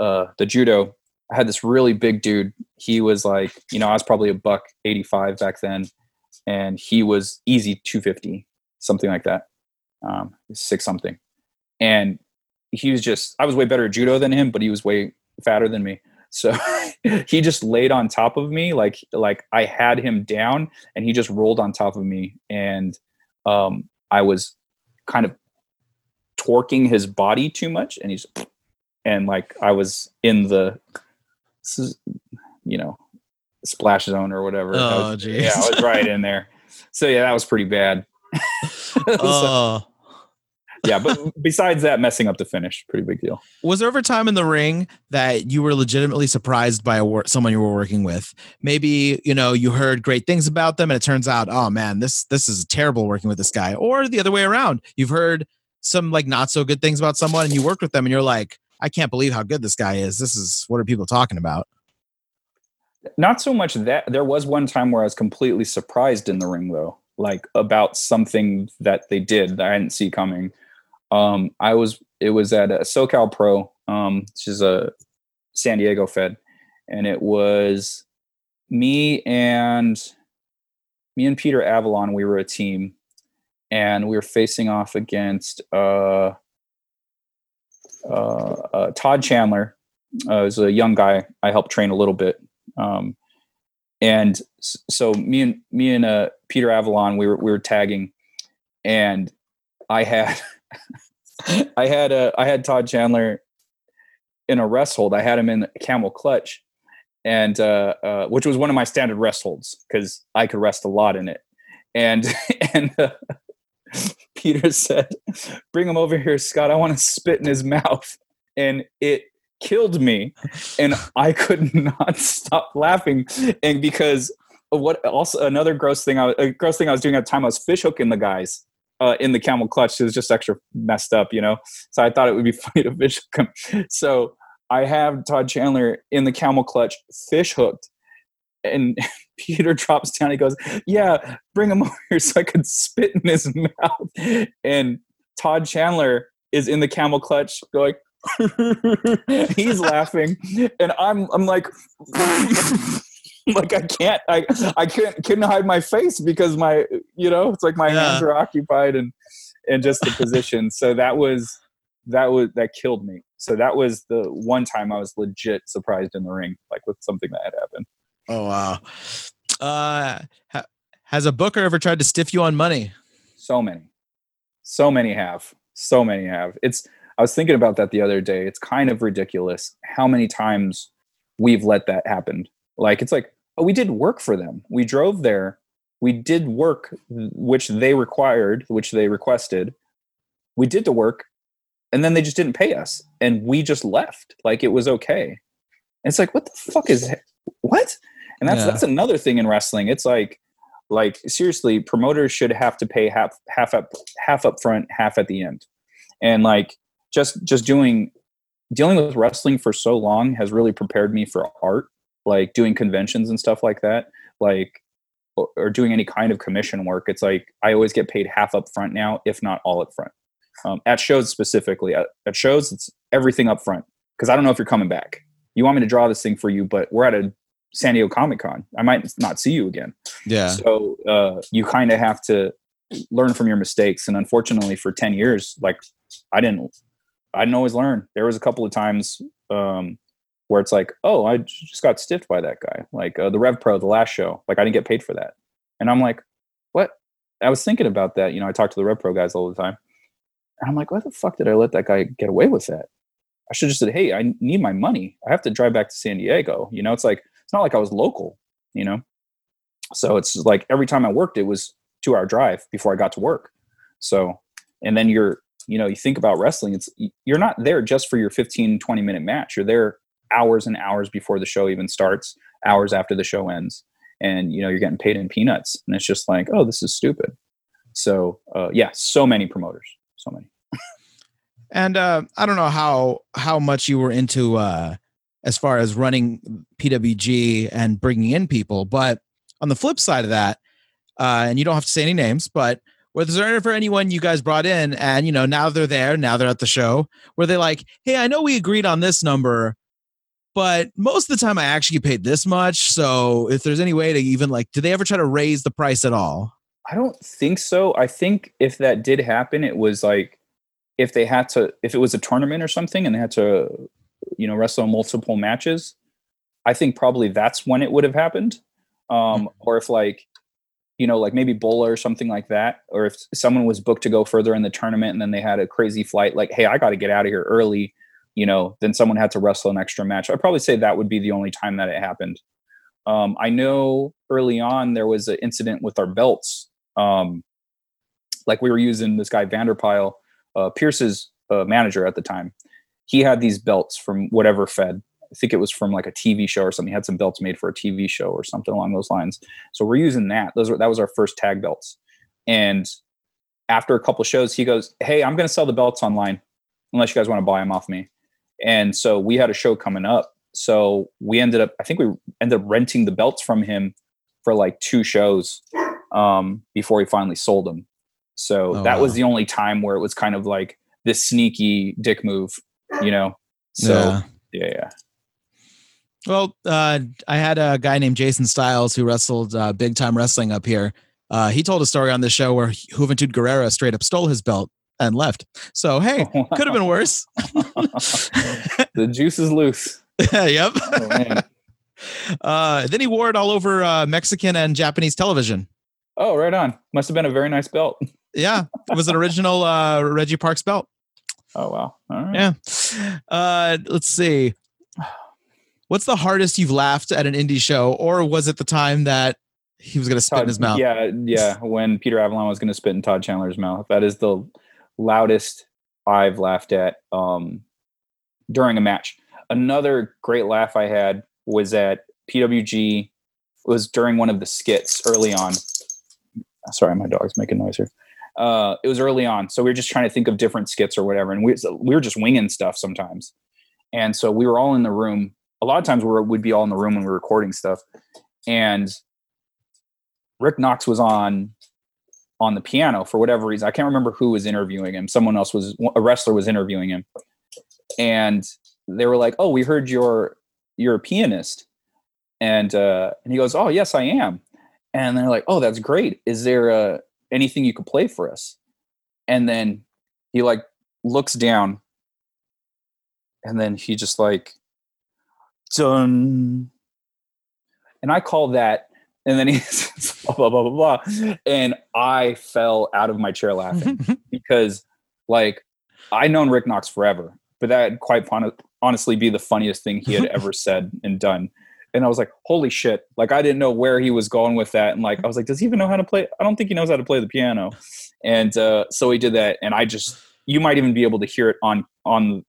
uh, the judo. I had this really big dude. He was like, you know, I was probably a buck 85 back then, and he was easy 250, something like that, um, six something. And he was just, I was way better at judo than him, but he was way fatter than me. So he just laid on top of me, like like I had him down, and he just rolled on top of me, and um, I was kind of torquing his body too much, and he's and like I was in the you know splash zone or whatever. Oh, was- yeah, I was right in there. So yeah, that was pretty bad. So, Oh. yeah, but besides that, messing up the finish, pretty big deal. was there ever time in the ring that you were legitimately surprised by a wor- someone you were working with? Maybe you know you heard great things about them, and it turns out, oh man, this this is terrible working with this guy. Or the other way around, you've heard some like not so good things about someone, and you worked with them, and you're like, I can't believe how good this guy is. This is what are people talking about? Not so much that there was one time where I was completely surprised in the ring though, like about something that they did that I didn't see coming. Um, I was it was at a SoCal Pro, um, which is a San Diego Fed, and it was me and me and Peter Avalon. We were a team, and we were facing off against uh, uh, uh, Todd Chandler uh, as a young guy, I helped train a little bit. Um, and so me and me and uh, Peter Avalon, we were we were tagging, and I had I had a I had Todd Chandler in a rest hold. I had him in a camel clutch, and uh, uh, which was one of my standard rest holds because I could rest a lot in it. And and uh, Peter said, "Bring him over here, Scott. I want to spit in his mouth." And it killed me, and I could not stop laughing. And because what also another gross thing I was, a gross thing I was doing at the time, I was fish hooking the guys. Uh, in the camel clutch, it was just extra messed up, you know. So I thought it would be funny to fish hook. So I have Todd Chandler in the camel clutch, fish hooked, and Peter drops down. He goes, "Yeah, bring him over here so I could spit in his mouth." And Todd Chandler is in the camel clutch, going. he's laughing, and I'm I'm like, like I can't I I can't couldn't hide my face because my you know it's like my yeah. hands are occupied and and just the position. So that was that was that killed me. So that was the one time I was legit surprised in the ring, like with something that had happened. Oh wow. Uh, ha- has a booker ever tried to stiff you on money? So many, so many have, so many have. It's. I was thinking about that the other day. It's kind of ridiculous how many times we've let that happen. Like it's like, oh, we did work for them. We drove there. We did work which they required, which they requested. We did the work and then they just didn't pay us and we just left like it was okay and it's like what the fuck is what and that's yeah. that's another thing in wrestling it's like like seriously promoters should have to pay half half up half up front half at the end and like just just doing dealing with wrestling for so long has really prepared me for art like doing conventions and stuff like that like or doing any kind of commission work it's like i always get paid half up front now if not all up front um, at shows specifically. At, at shows, it's everything up front because I don't know if you're coming back. You want me to draw this thing for you, but we're at a San Diego Comic Con. I might not see you again. Yeah. So uh, you kind of have to learn from your mistakes. And unfortunately, for ten years, like I didn't, I didn't always learn. There was a couple of times um, where it's like, oh, I just got stiffed by that guy. Like uh, the Rev Pro, the last show, like I didn't get paid for that, and I'm like, what? I was thinking about that. You know, I talk to the Rev Pro guys all the time. And I'm like, why the fuck did I let that guy get away with that? I should have just said, hey, I need my money. I have to drive back to San Diego. You know, it's like, it's not like I was local, you know? So it's like every time I worked, it was two hour drive before I got to work. So, and then you're, you know, you think about wrestling, it's, you're not there just for your 15, 20 minute match. You're there hours and hours before the show even starts, hours after the show ends. And, you know, you're getting paid in peanuts. And it's just like, oh, this is stupid. So, uh, yeah, so many promoters, so many. And uh, I don't know how how much you were into uh, as far as running PWG and bringing in people, but on the flip side of that, uh, and you don't have to say any names, but was there ever anyone you guys brought in and you know now they're there, now they're at the show, where they like, hey, I know we agreed on this number, but most of the time I actually paid this much. So if there's any way to even like, do they ever try to raise the price at all? I don't think so. I think if that did happen, it was like if they had to if it was a tournament or something and they had to you know wrestle multiple matches i think probably that's when it would have happened. Um mm-hmm. or if like you know like maybe bowler or something like that or if someone was booked to go further in the tournament and then they had a crazy flight like hey i got to get out of here early you know then someone had to wrestle an extra match. I'd probably say that would be the only time that it happened. Um, i know early on there was an incident with our belts. Um, like we were using this guy vanderpyle uh, Pearce's uh, manager at the time, he had these belts from whatever Fed. I think it was from like a TV show or something. He had some belts made for a TV show or something along those lines. So we're using that. Those were that was our first tag belts. And after a couple shows, he goes, "Hey, I'm going to sell the belts online, unless you guys want to buy them off me." And so we had a show coming up. So we ended up, I think we ended up renting the belts from him for like two shows um, before he finally sold them. So oh, that wow. was the only time where it was kind of like this sneaky dick move, you know? So yeah, yeah. yeah. Well, uh, I had a guy named Jason Styles who wrestled uh, big time wrestling up here. Uh, he told a story on this show where Juventud Guerrera straight up stole his belt and left. So hey, could have been worse. the juice is loose. yep. Oh, uh, then he wore it all over uh, Mexican and Japanese television. Oh, right on. Must have been a very nice belt. yeah, it was an original uh, Reggie Parks belt. Oh wow! Yeah. Uh, let's see. What's the hardest you've laughed at an indie show, or was it the time that he was going to spit Todd, in his mouth? Yeah, yeah. When Peter Avalon was going to spit in Todd Chandler's mouth, that is the loudest I've laughed at um, during a match. Another great laugh I had was at PWG. Was during one of the skits early on. Sorry, my dog's making noise here. Uh, it was early on, so we were just trying to think of different skits or whatever, and we we were just winging stuff sometimes. And so we were all in the room. A lot of times we would be all in the room when we were recording stuff, and Rick Knox was on on the piano for whatever reason. I can't remember who was interviewing him. Someone else was a wrestler was interviewing him, and they were like, "Oh, we heard you're you're a pianist," and uh, and he goes, "Oh, yes, I am." And they're like, "Oh, that's great. Is there uh, anything you could play for us?" And then he like looks down, and then he just like done, and I call that and then he's blah, blah, blah, blah, blah. And I fell out of my chair laughing because, like, I known Rick Knox forever, but that quite honestly be the funniest thing he had ever said and done. And I was like, holy shit. Like, I didn't know where he was going with that. And, like, I was like, does he even know how to play? I don't think he knows how to play the piano. And uh, so he did that. And I just, you might even be able to hear it on, on,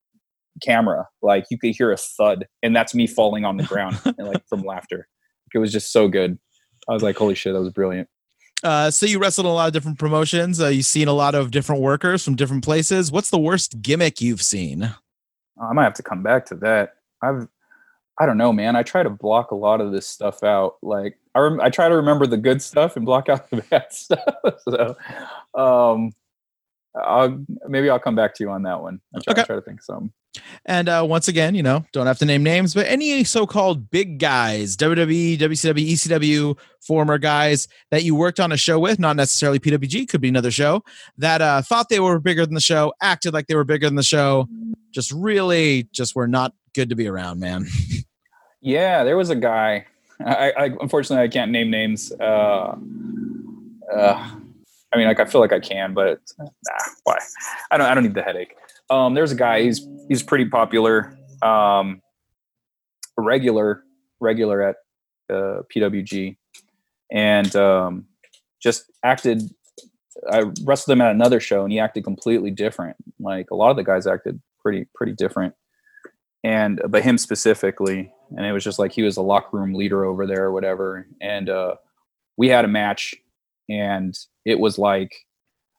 camera like you could hear a thud and that's me falling on the ground and, like from laughter it was just so good I was like, holy shit, that was brilliant. Uh, so you wrestled in a lot of different promotions. Uh, you've seen a lot of different workers from different places. What's the worst gimmick you've seen? I might have to come back to that. I've, I don't know, man. I try to block a lot of this stuff out. Like I, rem- I try to remember the good stuff and block out the bad stuff. so, um, I'll maybe I'll come back to you on that one. I'll try, okay. I'll try to think some. And uh, once again, you know, don't have to name names, but any so-called big guys, WWE, WCW, ECW, former guys that you worked on a show with, not necessarily PWG, could be another show that uh, thought they were bigger than the show, acted like they were bigger than the show, just really just were not good to be around, man. yeah, there was a guy. I, I unfortunately I can't name names. Uh, uh, I mean, like I feel like I can, but nah, why? I don't. I don't need the headache. Um, there's a guy. He's he's pretty popular. Um, regular regular at uh, PWG, and um, just acted. I wrestled him at another show, and he acted completely different. Like a lot of the guys acted pretty pretty different, and but him specifically, and it was just like he was a locker room leader over there or whatever. And uh, we had a match, and it was like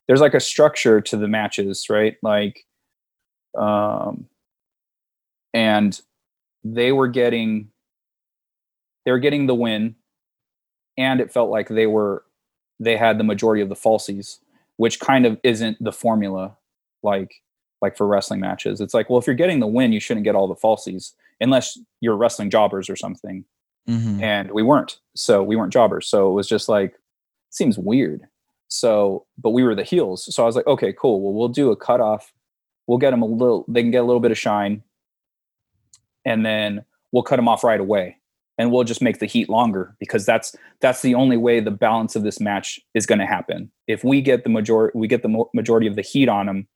there's like a structure to the matches, right? Like, um, and they were getting they were getting the win, and it felt like they were they had the majority of the falsies, which kind of isn't the formula like like for wrestling matches. It's like, well, if you're getting the win, you shouldn't get all the falsies unless you're wrestling jobbers or something. Mm-hmm. And we weren't. So we weren't jobbers. So it was just like seems weird. So, but we were the heels. So I was like, okay, cool. Well, we'll do a cutoff. We'll get them a little, they can get a little bit of shine. And then we'll cut them off right away. And we'll just make the heat longer because that's that's the only way the balance of this match is going to happen. If we get the majority, we get the majority of the heat on them,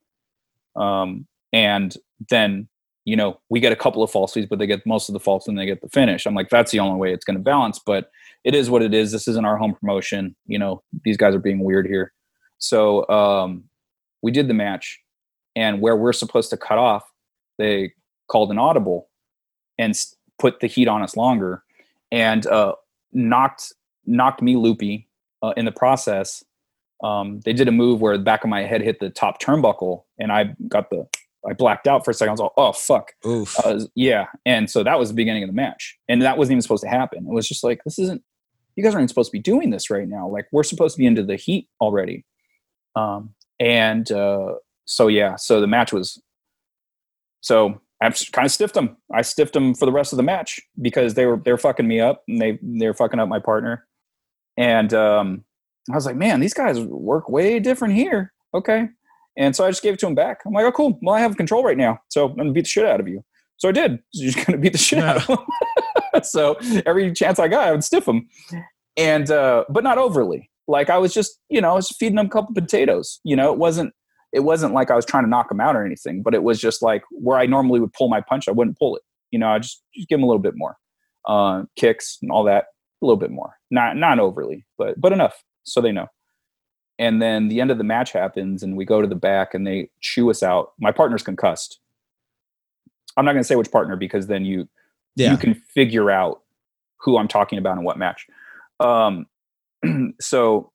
um, and then you know we get a couple of falsies, but they get most of the faults and they get the finish. I'm like, that's the only way it's going to balance. But it is what it is. This isn't our home promotion. You know, these guys are being weird here. So um, we did the match, and where we're supposed to cut off, they called an audible and put the heat on us longer, and uh, knocked knocked me loopy uh, in the process. Um, they did a move where the back of my head hit the top turnbuckle, and I got the I blacked out for a second. I was like, oh fuck. Uh, yeah. And so that was the beginning of the match. And that wasn't even supposed to happen. It was just like, this isn't you guys aren't even supposed to be doing this right now. Like we're supposed to be into the heat already. Um, and uh, so yeah, so the match was. So I kind of stiffed them. I stiffed them for the rest of the match because they were they were fucking me up and they they were fucking up my partner. And um, I was like, man, these guys work way different here. Okay. And so I just gave it to him back. I'm like, oh, cool. Well, I have control right now. So I'm going to beat the shit out of you. So I did. So you're just going to beat the shit yeah. out of him. so every chance I got, I would stiff him. And, uh, but not overly. Like I was just, you know, I was feeding him a couple potatoes. You know, it wasn't, it wasn't like I was trying to knock him out or anything, but it was just like where I normally would pull my punch, I wouldn't pull it. You know, I just, just give him a little bit more uh, kicks and all that, a little bit more, not not overly, but but enough so they know. And then the end of the match happens, and we go to the back, and they chew us out. My partner's concussed. I'm not going to say which partner because then you yeah. you can figure out who I'm talking about in what match. Um, so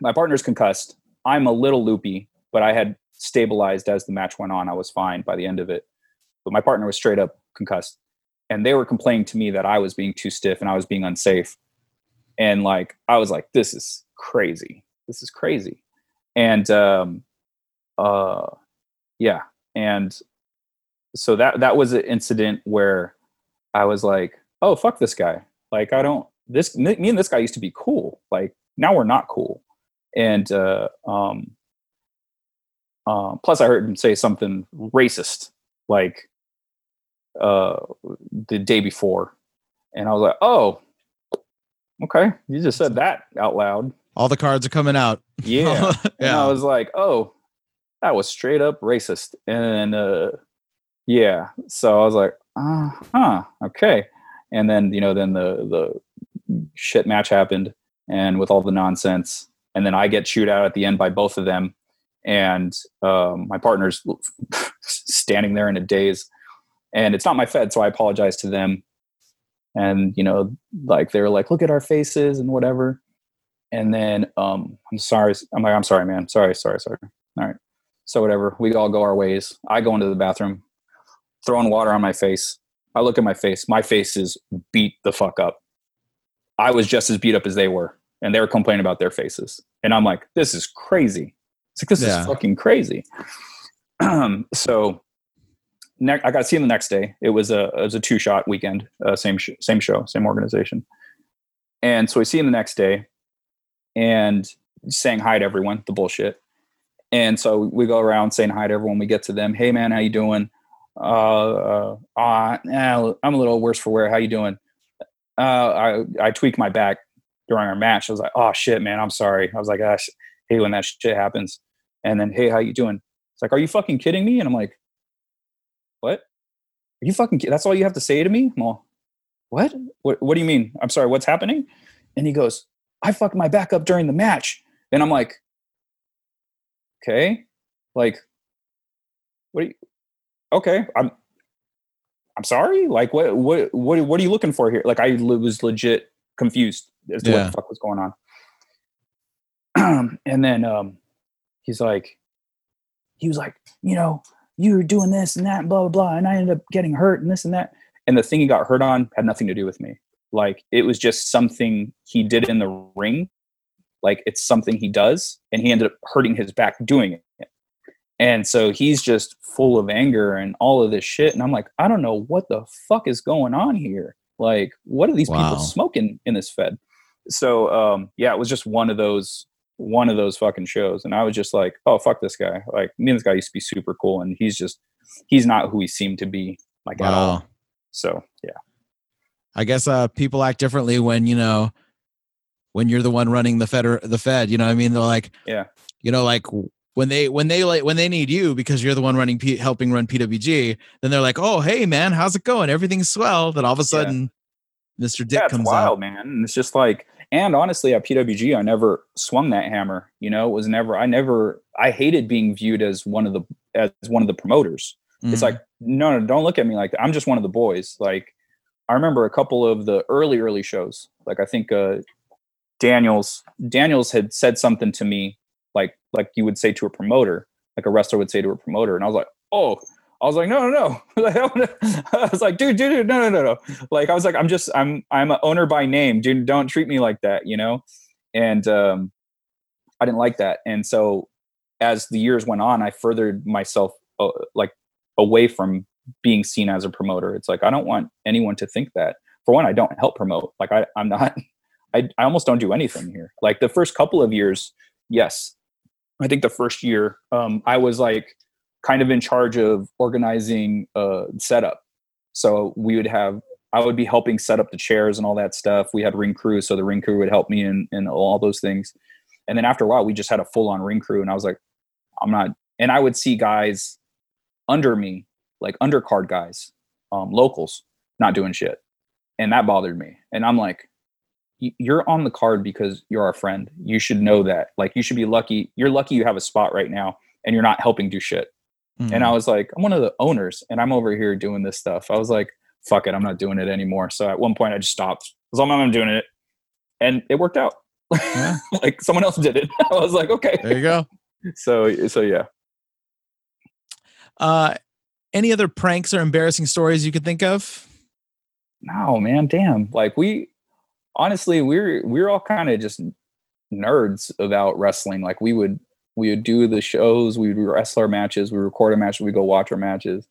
my partner's concussed. I'm a little loopy, but I had stabilized as the match went on. I was fine by the end of it. But my partner was straight up concussed. And they were complaining to me that I was being too stiff and I was being unsafe. And like, I was like, this is crazy. This is crazy. And, um, uh, yeah. And so that, that was an incident where I was like, oh, fuck this guy. Like, I don't, this, me and this guy used to be cool. Like, now we're not cool. And, uh, um, uh, plus, I heard him say something racist, like uh, the day before, and I was like, "Oh, okay, you just said that out loud." All the cards are coming out. Yeah, yeah. And I was like, "Oh, that was straight up racist," and uh, yeah, so I was like, "Uh huh, okay." And then you know, then the the shit match happened, and with all the nonsense, and then I get chewed out at the end by both of them. And um, my partner's standing there in a daze. And it's not my fed so i apologize to them. And you know like they were like look at our faces and whatever and then um i'm sorry i'm like i'm sorry man. Sorry sorry sorry. All right. So whatever. We all go our ways. I go into the bathroom throwing water on my face. I look at my face. My face is beat the fuck up. I was just as beat up as they were and they were complaining about their faces. And i'm like this is crazy. It's like this yeah. is fucking crazy. Um, so ne- I got to see him the next day. It was a it was a two shot weekend, uh, same sh- same show, same organization. And so we see him the next day, and saying hi to everyone. The bullshit. And so we go around saying hi to everyone. We get to them. Hey man, how you doing? Uh, uh, uh I'm a little worse for wear. How you doing? Uh, I I tweaked my back during our match. I was like, oh shit, man, I'm sorry. I was like, gosh, hey, when that shit happens, and then hey, how you doing? It's like, are you fucking kidding me? And I'm like, what? Are you fucking? That's all you have to say to me? I'm what? What? What do you mean? I'm sorry. What's happening? And he goes, I fucked my back up during the match. And I'm like, okay, like, what? Are you, okay, I'm. I'm sorry. Like, what? What? What? What are you looking for here? Like, I was legit confused as to yeah. what the fuck was going on. and then um, he's like, he was like, you know, you were doing this and that, and blah blah blah, and I ended up getting hurt and this and that. And the thing he got hurt on had nothing to do with me. Like it was just something he did in the ring. Like it's something he does, and he ended up hurting his back doing it. And so he's just full of anger and all of this shit. And I'm like, I don't know what the fuck is going on here. Like, what are these wow. people smoking in this Fed? So um, yeah, it was just one of those one of those fucking shows and i was just like oh fuck this guy like me and this guy used to be super cool and he's just he's not who he seemed to be like wow. at all so yeah i guess uh people act differently when you know when you're the one running the fed or the fed you know i mean? They're like yeah. you know like when they when they like when they need you because you're the one running P, helping run pwg then they're like oh hey man how's it going? Everything's swell. Then all of a sudden yeah. mr dick yeah, comes wild out. man. And it's just like and honestly at pwg i never swung that hammer you know? It was never i never i hated being viewed as one of the as one of the promoters. Mm-hmm. it's like no no don't look at me like that. I'm just one of the boys. Like i remember a couple of the early early shows like i think uh daniels daniels had said something to me like like you would say to a promoter like a wrestler would say to a promoter and i was like oh I was like, no, no, no. I was like, dude, dude, dude, no, no, no, no. Like, I was like, I'm just, I'm, I'm an owner by name, dude. Don't treat me like that, you know. And um, I didn't like that. And so, as the years went on, I furthered myself uh, like away from being seen as a promoter. It's like I don't want anyone to think that. For one, I don't help promote. Like I, I'm not. I, I almost don't do anything here. Like the first couple of years, yes, I think the first year, um, I was like kind of in charge of organizing uh, setup. So we would have, I would be helping set up the chairs and all that stuff. We had ring crew, so the ring crew would help me in, in all those things. And then after a while, we just had a full on ring crew, and I was like, I'm not. And I would see guys under me, like undercard guys, um, locals, not doing shit, and that bothered me. And I'm like, you're on the card because you're our friend. You should know that. Like you should be lucky. You're lucky you have a spot right now and you're not helping do shit. Mm-hmm. And I was like, I'm one of the owners and I'm over here doing this stuff. I was like, fuck it, I'm not doing it anymore. So at one point I just stopped. I was like, I'm doing it. And it worked out. Yeah. like someone else did it. I was like, okay. There you go. So so yeah. Uh any other pranks or embarrassing stories you could think of? No, man, damn. Like we honestly, we're we're all kind of just nerds about wrestling. Like we would we would do the shows, we would wrestle our matches, we record a match, we go watch our matches.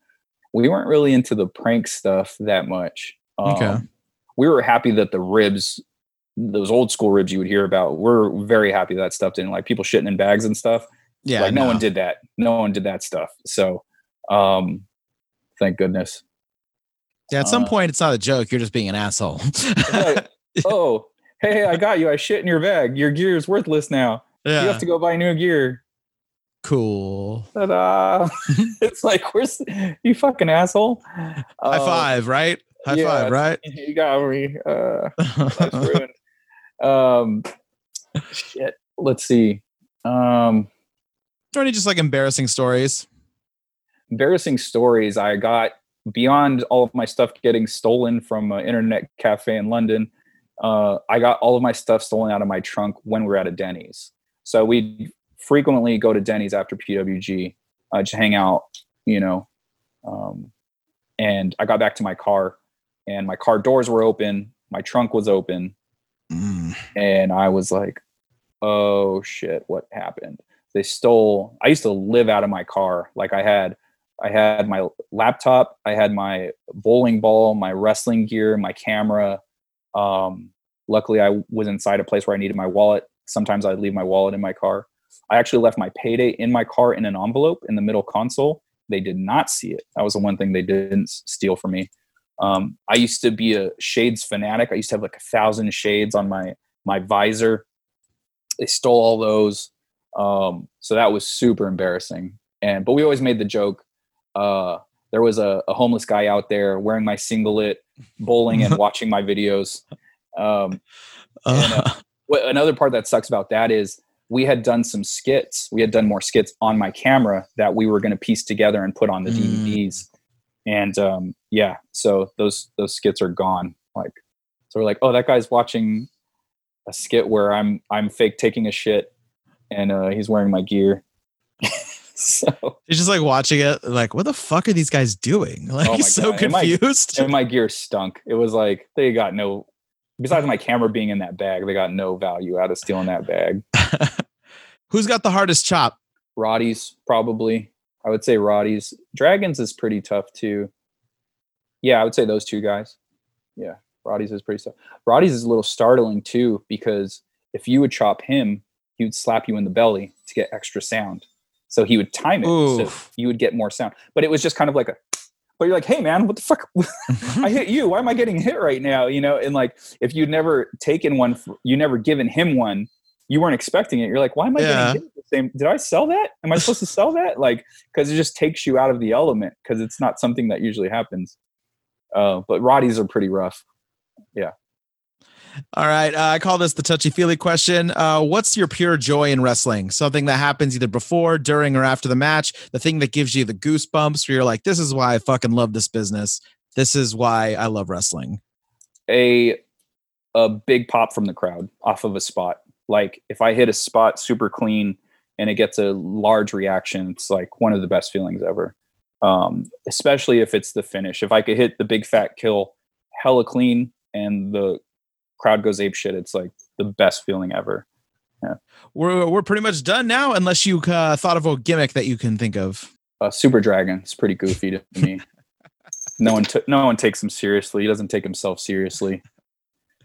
We weren't really into the prank stuff that much. Okay. Um, we were happy that the ribs, those old school ribs you would hear about, we're very happy that stuff didn't like people shitting in bags and stuff. Yeah. Like no, no one did that. No one did that stuff. So um thank goodness. Yeah, at some uh, point it's not a joke. You're just being an asshole. oh, hey, I got you. I shit in your bag. Your gear is worthless now. Yeah. You have to go buy new gear. Cool. Ta-da. it's like, where's you fucking asshole? High uh, five, right? High yeah, five, right? You got me. Uh, that's ruined. Um, shit. Let's see. Um, or any just like embarrassing stories? Embarrassing stories. I got beyond all of my stuff getting stolen from an internet cafe in London uh, I got all of my stuff stolen out of my trunk when we were at a Denny's. So we frequently go to Denny's after PWG uh, to hang out, you know. Um, and I got back to my car, and my car doors were open, my trunk was open, mm. and I was like, "Oh shit, what happened?" They stole. I used to live out of my car. Like I had, I had my laptop, I had my bowling ball, my wrestling gear, my camera um, luckily, I was inside a place where I needed my wallet. Sometimes I'd leave my wallet in my car. I actually left my payday in my car in an envelope in the middle console. They did not see it. That was the one thing they didn't steal from me. Um, I used to be a shades fanatic. I used to have like a thousand shades on my my visor. They stole all those, um, so that was super embarrassing. And but we always made the joke. Uh, there was a, a homeless guy out there wearing my singlet, bowling and watching my videos. Um, and, uh, what, another part that sucks about that is we had done some skits. We had done more skits on my camera that we were going to piece together and put on the mm. DVDs. And um, yeah, so those those skits are gone. Like, so we're like, oh, that guy's watching a skit where I'm I'm fake taking a shit, and uh, he's wearing my gear. so he's just like watching it, like, what the fuck are these guys doing? Like, oh he's so God. confused. And my, and my gear stunk. It was like they got no. Besides my camera being in that bag, they got no value out of stealing that bag. Who's got the hardest chop? Roddy's probably. I would say Roddy's. Dragons is pretty tough too. Yeah, I would say those two guys. Yeah, Roddy's is pretty tough. Roddy's is a little startling too because if you would chop him, he would slap you in the belly to get extra sound. So he would time it Oof. so you would get more sound. But it was just kind of like a but you're like, hey man, what the fuck? I hit you. Why am I getting hit right now? You know, and like if you'd never taken one, you never given him one, you weren't expecting it. You're like, why am I yeah. getting hit the same? Did I sell that? Am I supposed to sell that? Like, because it just takes you out of the element because it's not something that usually happens. Uh, but Roddy's are pretty rough. Yeah. All right. Uh, I call this the touchy feely question. Uh, what's your pure joy in wrestling? Something that happens either before, during, or after the match. The thing that gives you the goosebumps where you're like, this is why I fucking love this business. This is why I love wrestling. A a big pop from the crowd off of a spot. Like if I hit a spot super clean and it gets a large reaction, it's like one of the best feelings ever. Um, especially if it's the finish. If I could hit the big fat kill hella clean and the crowd goes ape shit. It's like the best feeling ever. Yeah. We're we're pretty much done now, unless you uh, thought of a gimmick that you can think of. Uh, Super Dragon. It's pretty goofy to me. no one t- no one takes him seriously. He doesn't take himself seriously.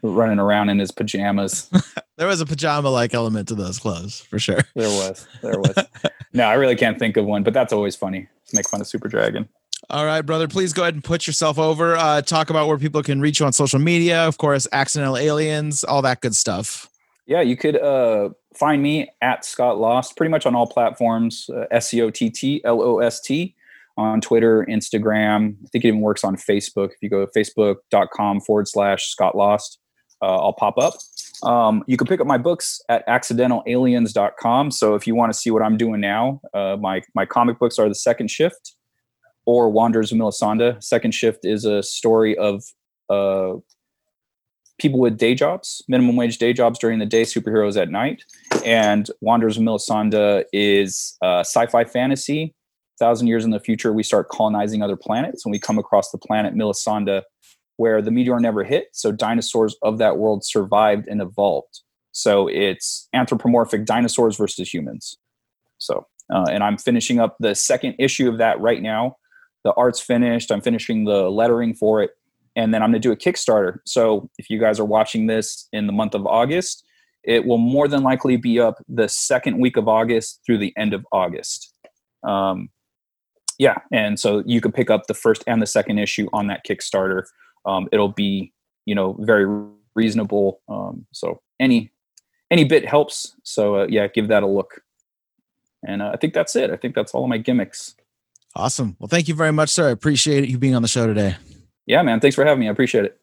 Running around in his pajamas. There was a pajama like element to those clothes for sure. There was. There was. no, I really can't think of one, but that's always funny. Make fun of Super Dragon. All right, brother. Please go ahead and put yourself over. Uh, talk about where people can reach you on social media. Of course, accidental aliens, all that good stuff. Yeah, you could uh, find me at Scott Lost pretty much on all platforms. Uh, S C O T T L O S T on Twitter, Instagram. I think it even works on Facebook. If you go to facebook.com forward slash Scott Lost, uh, I'll pop up. Um, you can pick up my books at accidentalaliens.com. So if you want to see what I'm doing now, uh, my, my comic books are The Second Shift or Wanderers of Melisande. Second Shift is a story of uh, people with day jobs, minimum wage day jobs during the day, superheroes at night. And Wanderers of Melisande is uh, sci fi fantasy. thousand years in the future, we start colonizing other planets and we come across the planet Melisande where the meteor never hit. So dinosaurs of that world survived and evolved. So it's anthropomorphic dinosaurs versus humans. So, uh, and I'm finishing up the second issue of that right now. The art's finished. I'm finishing the lettering for it. And then I'm going to do a Kickstarter. So if you guys are watching this in the month of August, it will more than likely be up the second week of August through the end of August. Um, yeah. And so you can pick up the first and the second issue on that Kickstarter um, it'll be you know very reasonable. Um, so any any bit helps. So uh, yeah, give that a look. And uh, I think that's it. I think that's all of my gimmicks. Awesome. Well, thank you very much, sir. I appreciate you being on the show today. Yeah, man. Thanks for having me. I appreciate it.